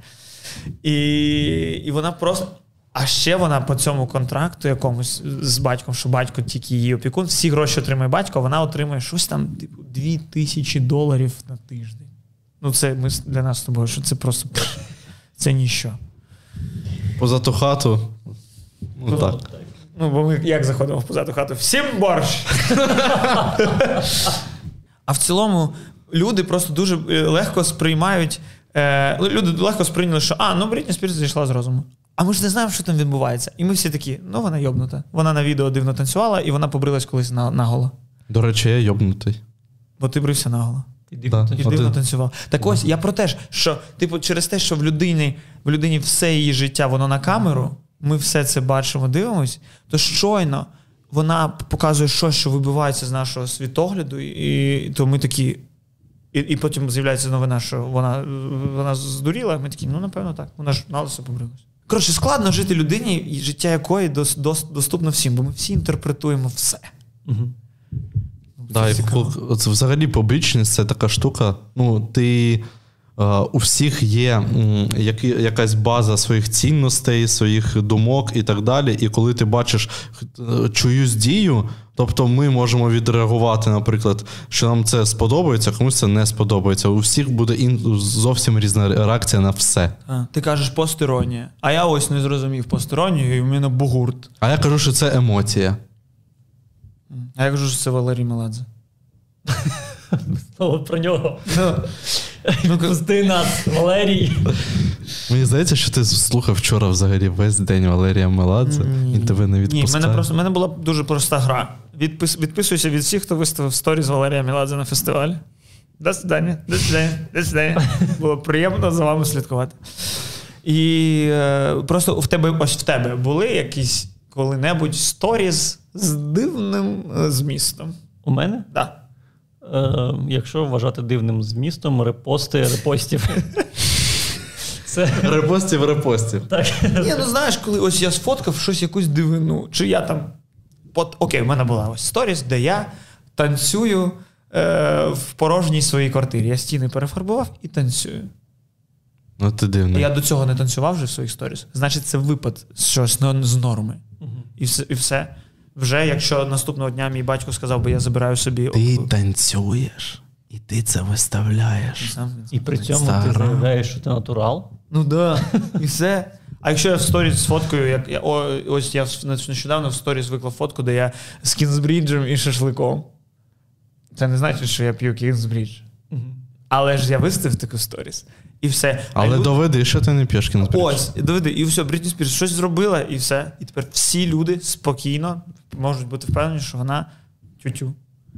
І, і вона просто. А ще вона по цьому контракту якомусь з батьком, що батько тільки її опікун, всі гроші отримує батько, вона отримує щось там, типу, 2 тисячі доларів на тиждень. Ну, це ми для нас з тобою, що це просто *laughs* це ніщо. Поза ту хату. Ну так. Ну, бо ми як заходимо в позаду хату? Всім борщ! *laughs* а в цілому люди просто дуже е, легко сприймають. Е, люди легко сприйняли, що а, ну Брітні Спірс зійшла з розуму. А ми ж не знаємо, що там відбувається. І ми всі такі, ну вона йобнута. Вона на відео дивно танцювала, і вона побрилась колись на, наголо. До речі, я йобнутий. Бо ти брився наголо. Да. І дивно ти- танцював. Так ось я про те ж, що, типу, через те, що в людині, в людині все її життя воно на камеру, ми все це бачимо, дивимось, то щойно вона показує щось, що вибивається з нашого світогляду, і, і то ми такі. І, і потім з'являється новина, що вона, вона здуріла, ми такі, ну напевно так, вона ж на лисо побрилась. Коротше, складно жити людині, життя якої дос, дос, доступно всім, бо ми всі інтерпретуємо все. Мгм. Да, і взагалі публічність це така штука. Ну, ти у всіх є якась база своїх цінностей, своїх думок і так далі. І коли ти бачиш е, чиюсь дію, тобто ми можемо відреагувати, наприклад, що нам це сподобається, комусь це не сподобається. У всіх буде ін, зовсім різна реакція на все. А, ти кажеш постеронія. А я ось не зрозумів постеронію, і в мене бугурт. А я кажу, що це емоція. А я кажу, що це Валерій Меладзе. Знову про нього. Ну, Пусти нас, Валерій. Мені здається, що ти слухав вчора взагалі весь день Валерія Меладзе, він тебе не Ні, в мене просто в мене була дуже проста гра. Відпис, відписуйся від всіх, хто виставив сторі з Валерія Меладзе на фестивалі. До свидання, до свидання, до свидання. Було приємно за вами слідкувати. І е, просто в тебе, ось в тебе були якісь коли-небудь сторіз з дивним е, змістом. У мене? Да. Е, якщо вважати дивним змістом, репости репостів. Це Репостів, репостів. так. Ні, ну знаєш, коли ось я сфоткав щось якусь дивину, чи я там. От, окей, в мене була ось сторіс, де я танцюю е, в порожній своїй квартирі. Я стіни перефарбував і танцюю. Ну ти дивний. Я до цього не танцював вже в своїх сторіс. Значить, це випад з щось ну, з норми. І все, і все. Вже якщо наступного дня мій батько сказав би, я забираю собі. Ти танцюєш, і ти це виставляєш. Сам- І при цьому ти заявляєш, що ти натурал. Ну да, і все. А якщо я в сторіс сфоткаю, як я, о, ось я нещодавно в сторіс виклав фотку, де я з кінзбріджем і шашликом. Це не значить, що я п'ю кінзбрідж. Але ж я виставив таку сторіс. І все. Але люди- доведи, що ти не пішки Ось, доведи, і все, Брітні Спірс щось зробила, і все. І тепер всі люди спокійно можуть бути впевнені, що вона тютю.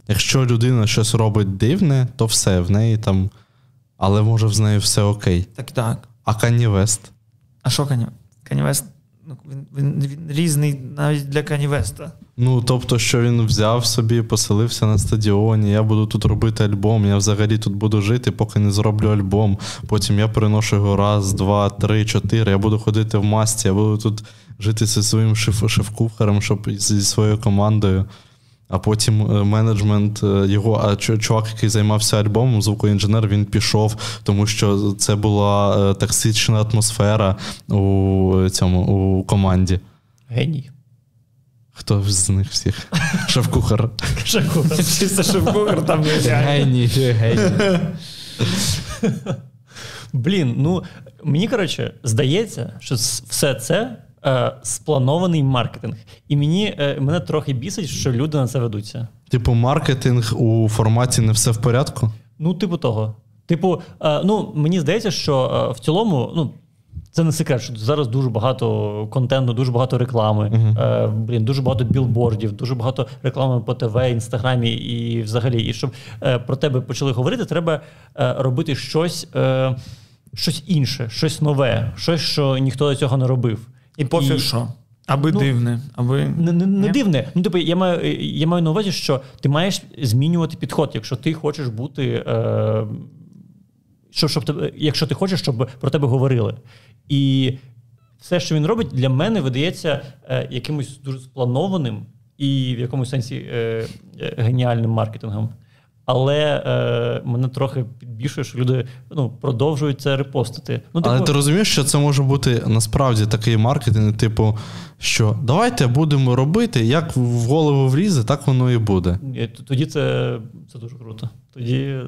Якщо людина щось робить дивне, то все, в неї там. Але може з нею все окей. Так, так. А Кані Вест? А що Кані? Кані Вест? Ну, він, він, він різний навіть для Кані Веста. Ну, тобто, що він взяв собі, поселився на стадіоні, я буду тут робити альбом, я взагалі тут буду жити, поки не зроблю альбом. Потім я переношу його раз, два, три, чотири. Я буду ходити в масці, я буду тут жити зі своїм шеф- шеф-кухарем, щоб зі своєю командою. А потім е, менеджмент е, його, а чувак, який займався альбомом, звукоінженер, він пішов, тому що це була е, токсична атмосфера у цьому у команді. Геній. Хто з них всіх? Шеф-кухар. Чисто шеф-кухар там не Геній, геній. Блін, ну мені коротше здається, що все це е, спланований маркетинг. І мені е, мене трохи бісить, що люди на це ведуться. Типу, маркетинг у форматі не все в порядку. Ну, типу того. Типу, е, ну мені здається, що е, в цілому, ну. Це не секрет, що зараз дуже багато контенту, дуже багато реклами. Е, блін, дуже багато білбордів, дуже багато реклами по ТВ, інстаграмі і взагалі. І щоб е, про тебе почали говорити, треба е, робити щось, е, щось інше, щось нове, щось, що ніхто до цього не робив. І пофіг що. Аби Ну, дивне, аби. Не, не, не дивне. Ну, типу, я маю, я маю на увазі, що ти маєш змінювати підход, якщо ти хочеш бути. Е, що, щоб тебе, якщо ти хочеш, щоб про тебе говорили. І все, що він робить, для мене видається е, якимось дуже спланованим і в якомусь сенсі е, е, геніальним маркетингом. Але е, мене трохи підбільшує, що люди ну, продовжують це репостити. Ну, Але типу, ти розумієш, що це може бути насправді такий маркетинг, типу, що давайте будемо робити, як в голову влізе, так воно і буде. тоді це, це дуже круто. Тоді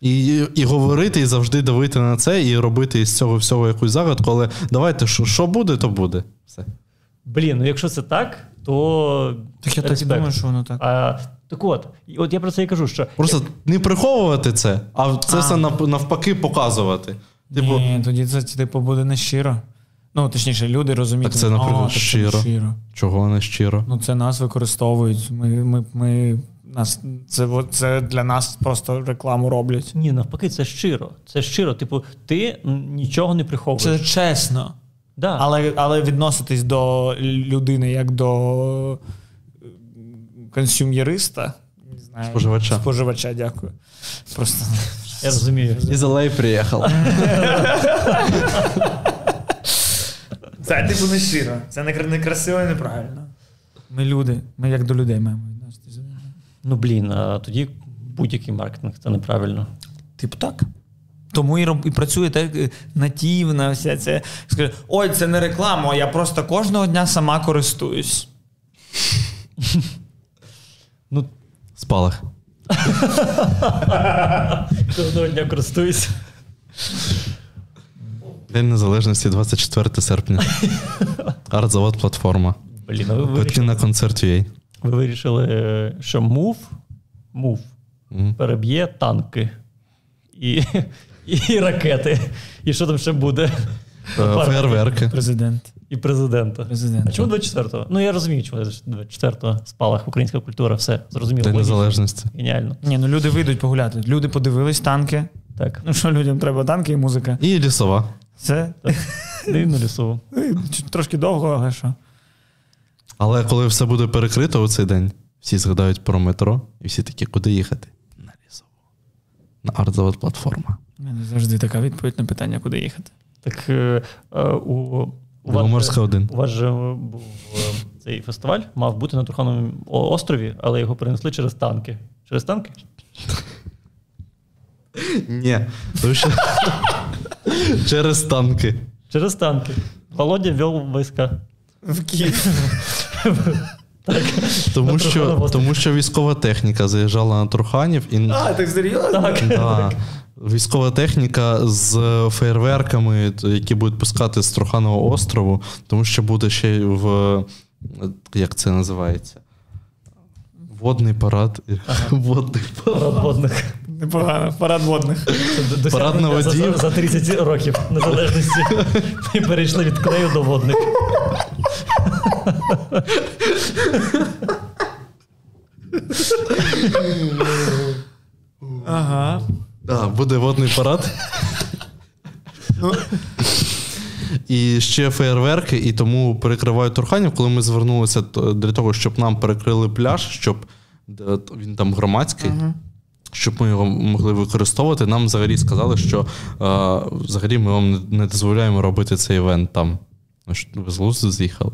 І, і говорити, і завжди давити на це, і робити із цього всього якусь загадку, але давайте, що, що буде, то буде. Все. Блін, ну якщо це так, то. Так я так і думаю, що воно так. А, так от, і от я про це і кажу, що Просто не приховувати це, а це А. все навпаки показувати. Типу, Ні, тоді це типу буде не щиро. Ну, точніше, люди розуміють. Так це, наприклад, «А, так це не щиро». щиро. чого не щиро. Ну, це нас використовують. Ми, ми, ми, нас, це, це для нас просто рекламу роблять. ні, навпаки, це щиро. Це щиро. Типу, ти нічого не приховуєш. Це чесно. да. Але, але відноситись до людини як до консюмєриста. Не знаю, Споживача. Споживача, дякую. Просто *laughs* Я розумію. Із LA приїхав. це типу не щиро. Це не, красиво і неправильно. Ми люди, ми як до людей маємо. Ну блін, а тоді будь-який маркетинг це неправильно. Типу так. Тому і, роб, і працює так е, нативна вся ця. Скаже, ой, це не реклама, я просто кожного дня сама користуюсь. *laughs* Ну, Спалах. кожного дня користуюсь. День Незалежності 24 серпня. *laughs* Артзавод платформа. Блін, а ви Квитки на концерт UA. Ви вирішили, е, що мув, мув Мгм. переб'є танки і, *laughs* і ракети. І що там ще буде? Е, Фейерверки. Президент. І президента. Президент. А чому 24-го? Ну я розумію, чому 24-го спалах українська культура, все зрозуміло. День. Незалежності. Геніально. Ні, ну люди вийдуть погуляти. Люди подивились танки. Так. Ну що людям треба танки і музика. І лісова. Це Дивно лісово. чуть *laughs* трошки довго, але що. Але коли все буде перекрито у цей день, всі згадають про метро, і всі такі, куди їхати? На лісову. На артзавод платформа. У мене завжди така відповідь на питання, куди їхати. Так е, е, у, у, вас, 1. у вас же був е, цей фестиваль, мав бути на Трухановому о- острові, але його перенесли через танки. Через танки? Ні. Через танки. Через танки. Володя вел війська. В Київ. Тому На що, тому що військова техніка заїжджала на Труханів і А, так серйозно? Так. да, військова техніка з фейерверками, які будуть пускати з Труханового острову, тому що буде ще в як це називається? Водний парад. Водний парад. Парад водних. Непогано, парад водних. Парад на воді. за, за 30 років незалежності. Ми перейшли від клею до водних. Ага. Да, буде водний парад. І ще феєрверки, і тому перекривають Турханів, коли ми звернулися для того, щоб нам перекрили пляж, щоб він там громадський, щоб ми його могли використовувати. Нам взагалі сказали, що е, взагалі ми вам не- дозволяємо робити цей івент там. Ну, Ви з глузду з'їхали.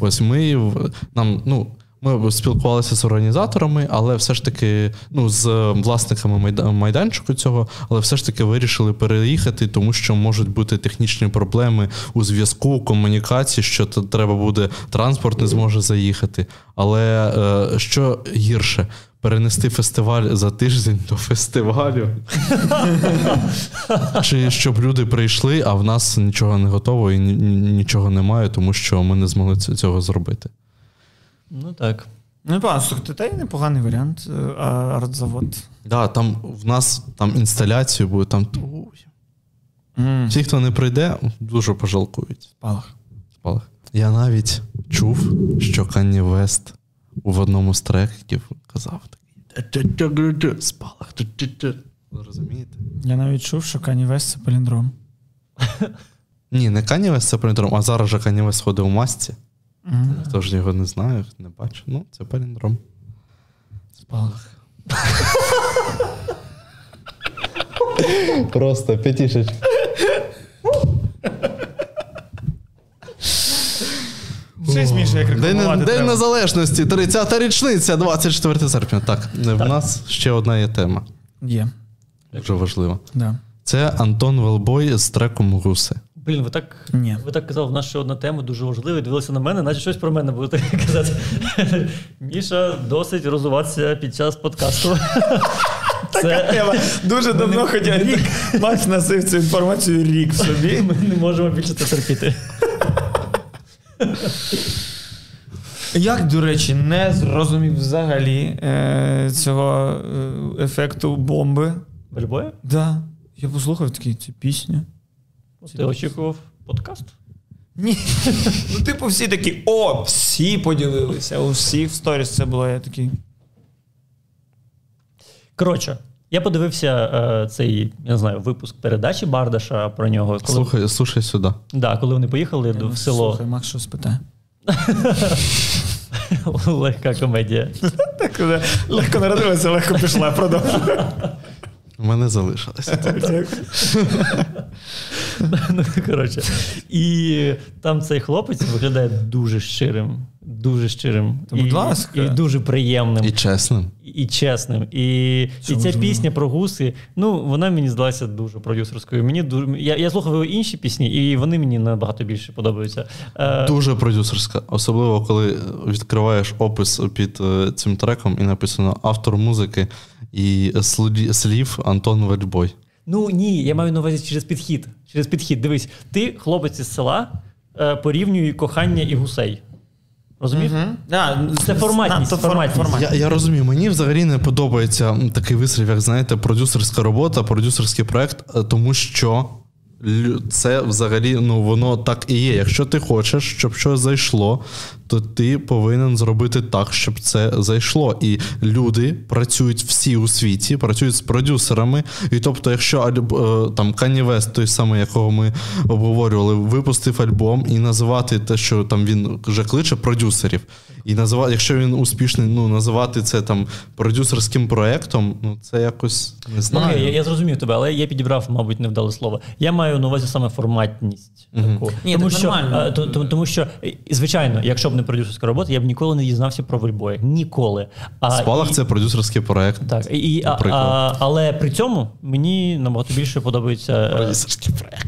Ось ми нам, ну. Ми спілкувалися з організаторами, але все ж таки, ну, з власниками майда- майданчику цього, але все ж таки вирішили переїхати, тому що можуть бути технічні проблеми у зв'язку, комунікації, що треба буде, транспорт не зможе заїхати. Але е, що гірше, перенести фестиваль за тиждень до фестивалю. Чи щоб люди прийшли, а в нас нічого не готово і ні- ні- нічого немає, тому що ми не змогли цього зробити. Ну так. Ну, пан, слухайте, та й непоганий варіант. е, а Артзавод. Да, там в нас там інсталяцію буде, там. М, всі, хто не прийде, дуже пожалкують. Спалах. Спалах. Я навіть чув, що Канні Вест в одному з треків казав такий спалах. Розумієте? Я навіть чув, що Кані Вест це паліндром. Ні, не Канні Вест це паліндром, а зараз же Канні Вест ходить у масці. Хто ж його не знає, не бачу. Ну, це паліндром. Спалах. Просто п'ятішечка. Це смішно, як День, рекламувати День треба. Незалежності, 30-та річниця, 24 серпня. Так, в нас ще одна є тема. Є, Дуже важлива. да. Це Антон Велбой з треком Гуси. Блін, ви так, Ні. ви так казали, в нас ще одна тема дуже важлива, і дивилися на мене, наче щось про мене будете *laughs* казати. Міша досить розуватися під час подкасту. *laughs* Така тема. Дуже давно хотів. Макс носив цю інформацію рік собі. Ми не можемо більше це терпіти. Як, до речі, не зрозумів взагалі е, цього е, ефекту бомби. Бельбоя? Да. Я послухав такий цю пісню. Ти очікував подкаст? Ні. *laughs* Ну, типу, всі такі, о, всі поділилися. У всіх в сторіс це було. Я такий. Коротше, я подивився е, цей, я не знаю, випуск передачі Бардаша про нього. Коли, Слухай, слушай сюди. да, коли вони поїхали до- в село. Слухай, Макс щось питає. *laughs* Легка комедія. *laughs* Так, легко народилася, легко пішла, продовжуй. У мене залишилося. *laughs* Ну, коротше. І там цей хлопець виглядає дуже щирим. Дуже щирим. Та, будь ласка. і дуже приємним. І чесним. І чесним. І, і ця пісня про гуси, ну вона мені здалася дуже продюсерською. Мені дуже я, я слухав його інші пісні, і вони мені набагато більше подобаються. Е, Дуже продюсерська. Особливо, коли відкриваєш опис під е, цим треком і написано автор музики і слів Антон Вельбой. Ну ні, я маю на увазі через підхід. Через підхід. Дивись, ти хлопець із села е, порівнює кохання і гусей. Розумієш? Да, Це форматність, то форматність. форматність. Я, я розумію, мені взагалі не подобається такий вислів, як знаєте, продюсерська робота, продюсерський проект, е, тому що це взагалі ну воно так і є. Якщо ти хочеш, щоб щось зайшло, то ти повинен зробити так, щоб це зайшло. І люди працюють всі у світі, працюють з продюсерами. І тобто, якщо альб- е, там Kanye West, той самий, якого ми обговорювали, випустив альбом і називати те, що там він вже кличе продюсерів. І називати, якщо він успішний, ну називати це там продюсерським проектом, ну це якось не Ну, знаю. окей, я, я зрозумів тебе, але я підібрав, мабуть, невдале слово. Я маю на увазі саме форматність. Таку. Ні, тому, так що, нормально. е, то- то- тому що, е, звичайно, якщо б не продюсерська робота, я б ніколи не дізнався про Вельбоя. Ніколи. А, Спалах і- це продюсерський проект. Так, і, а, а, але при цьому мені набагато більше подобається. е, Продюсерський проект.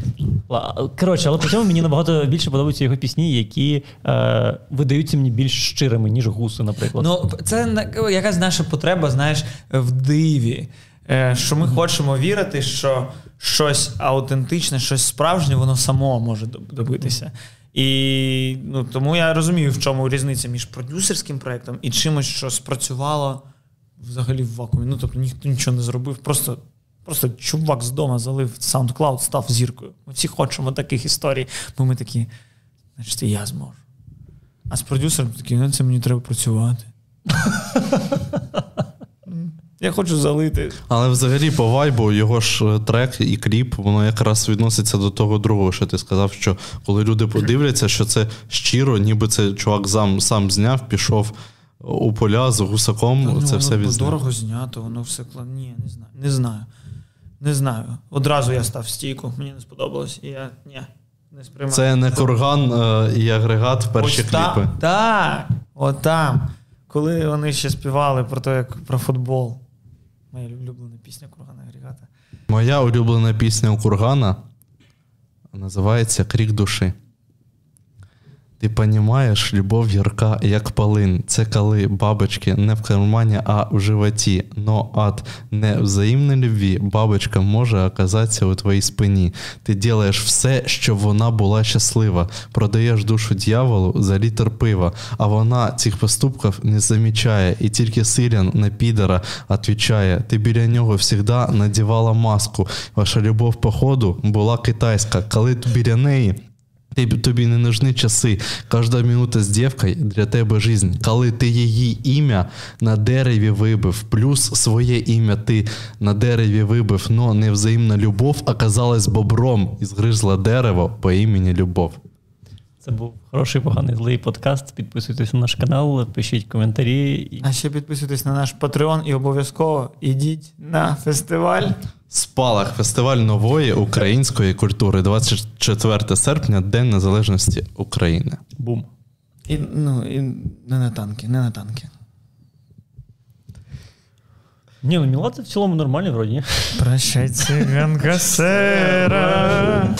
Коротше, але при цьому мені набагато більше подобаються його пісні, які е, видаються мені більш щирими, ніж гуси, наприклад. Ну, це якась наша потреба, знаєш, в диві. Е, Що ми хочемо вірити, що щось аутентичне, щось справжнє, воно само може доб- добитися. І ну, тому я розумію, в чому різниця між продюсерським проєктом і чимось, що спрацювало взагалі в вакуумі. Ну, тобто ніхто нічого не зробив. Просто просто чувак з дому залив SoundCloud, став зіркою. Ми всі хочемо таких історій, бо ми такі, значить, я зможу. А з продюсером такий, ну це мені треба працювати. *laughs* Я хочу залити. Але взагалі, по вайбу, його ж е, трек і кліп, воно якраз відноситься до того другого, що ти сказав, що коли люди подивляться, що це щиро, ніби це чувак сам, сам зняв, пішов у поля з гусаком, Та, ну, це все воно дорого знято, воно все кла- Ні, не знаю. Не знаю. Не знаю. Одразу я став стійку, мені не сподобалось, і я ні, не сприймаю. Це не курган е, і агрегат перші Ось кліпи. Так, от там. Коли вони ще співали про те, як про футбол. Моя улюблена пісня Кургана Агрегата. Моя улюблена пісня у кургана називається Крік душі. Ти понімаєш, любов ярка, як полин. Це коли бабочки не в кармані, а в животі. Но от невзаємної любві бабочка може оказатися у твоїй спині. Ти ділаєш все, щоб вона була щаслива. Продаєш душу дьяволу за літр пива, а вона цих поступків не замічає. І тільки сирян на підера відповідає. Ти біля нього завжди надівала маску. Ваша любов, походу, була китайська. Коли ти біля неї. Тобі не нужні часи. Кожна минута з дівкою для тебе жизнь. Коли ти її ім'я на дереві вибив, плюс своє ім'я ти на дереві вибив, но невзаємна любов оказалась бобром і згризла дерево по імені Любов. Це був хороший, поганий злий подкаст. Підписуйтесь на наш канал, пишіть коментарі. А ще підписуйтесь на наш Patreon і обов'язково ідіть на фестиваль. Спалах фестиваль нової української культури, 24 серпня, День Незалежності України. Бум. І, ну, і не на танки, не на танки. Ні, ну Міладзе в цілому нормальний вроді. Прощай, циганка сера.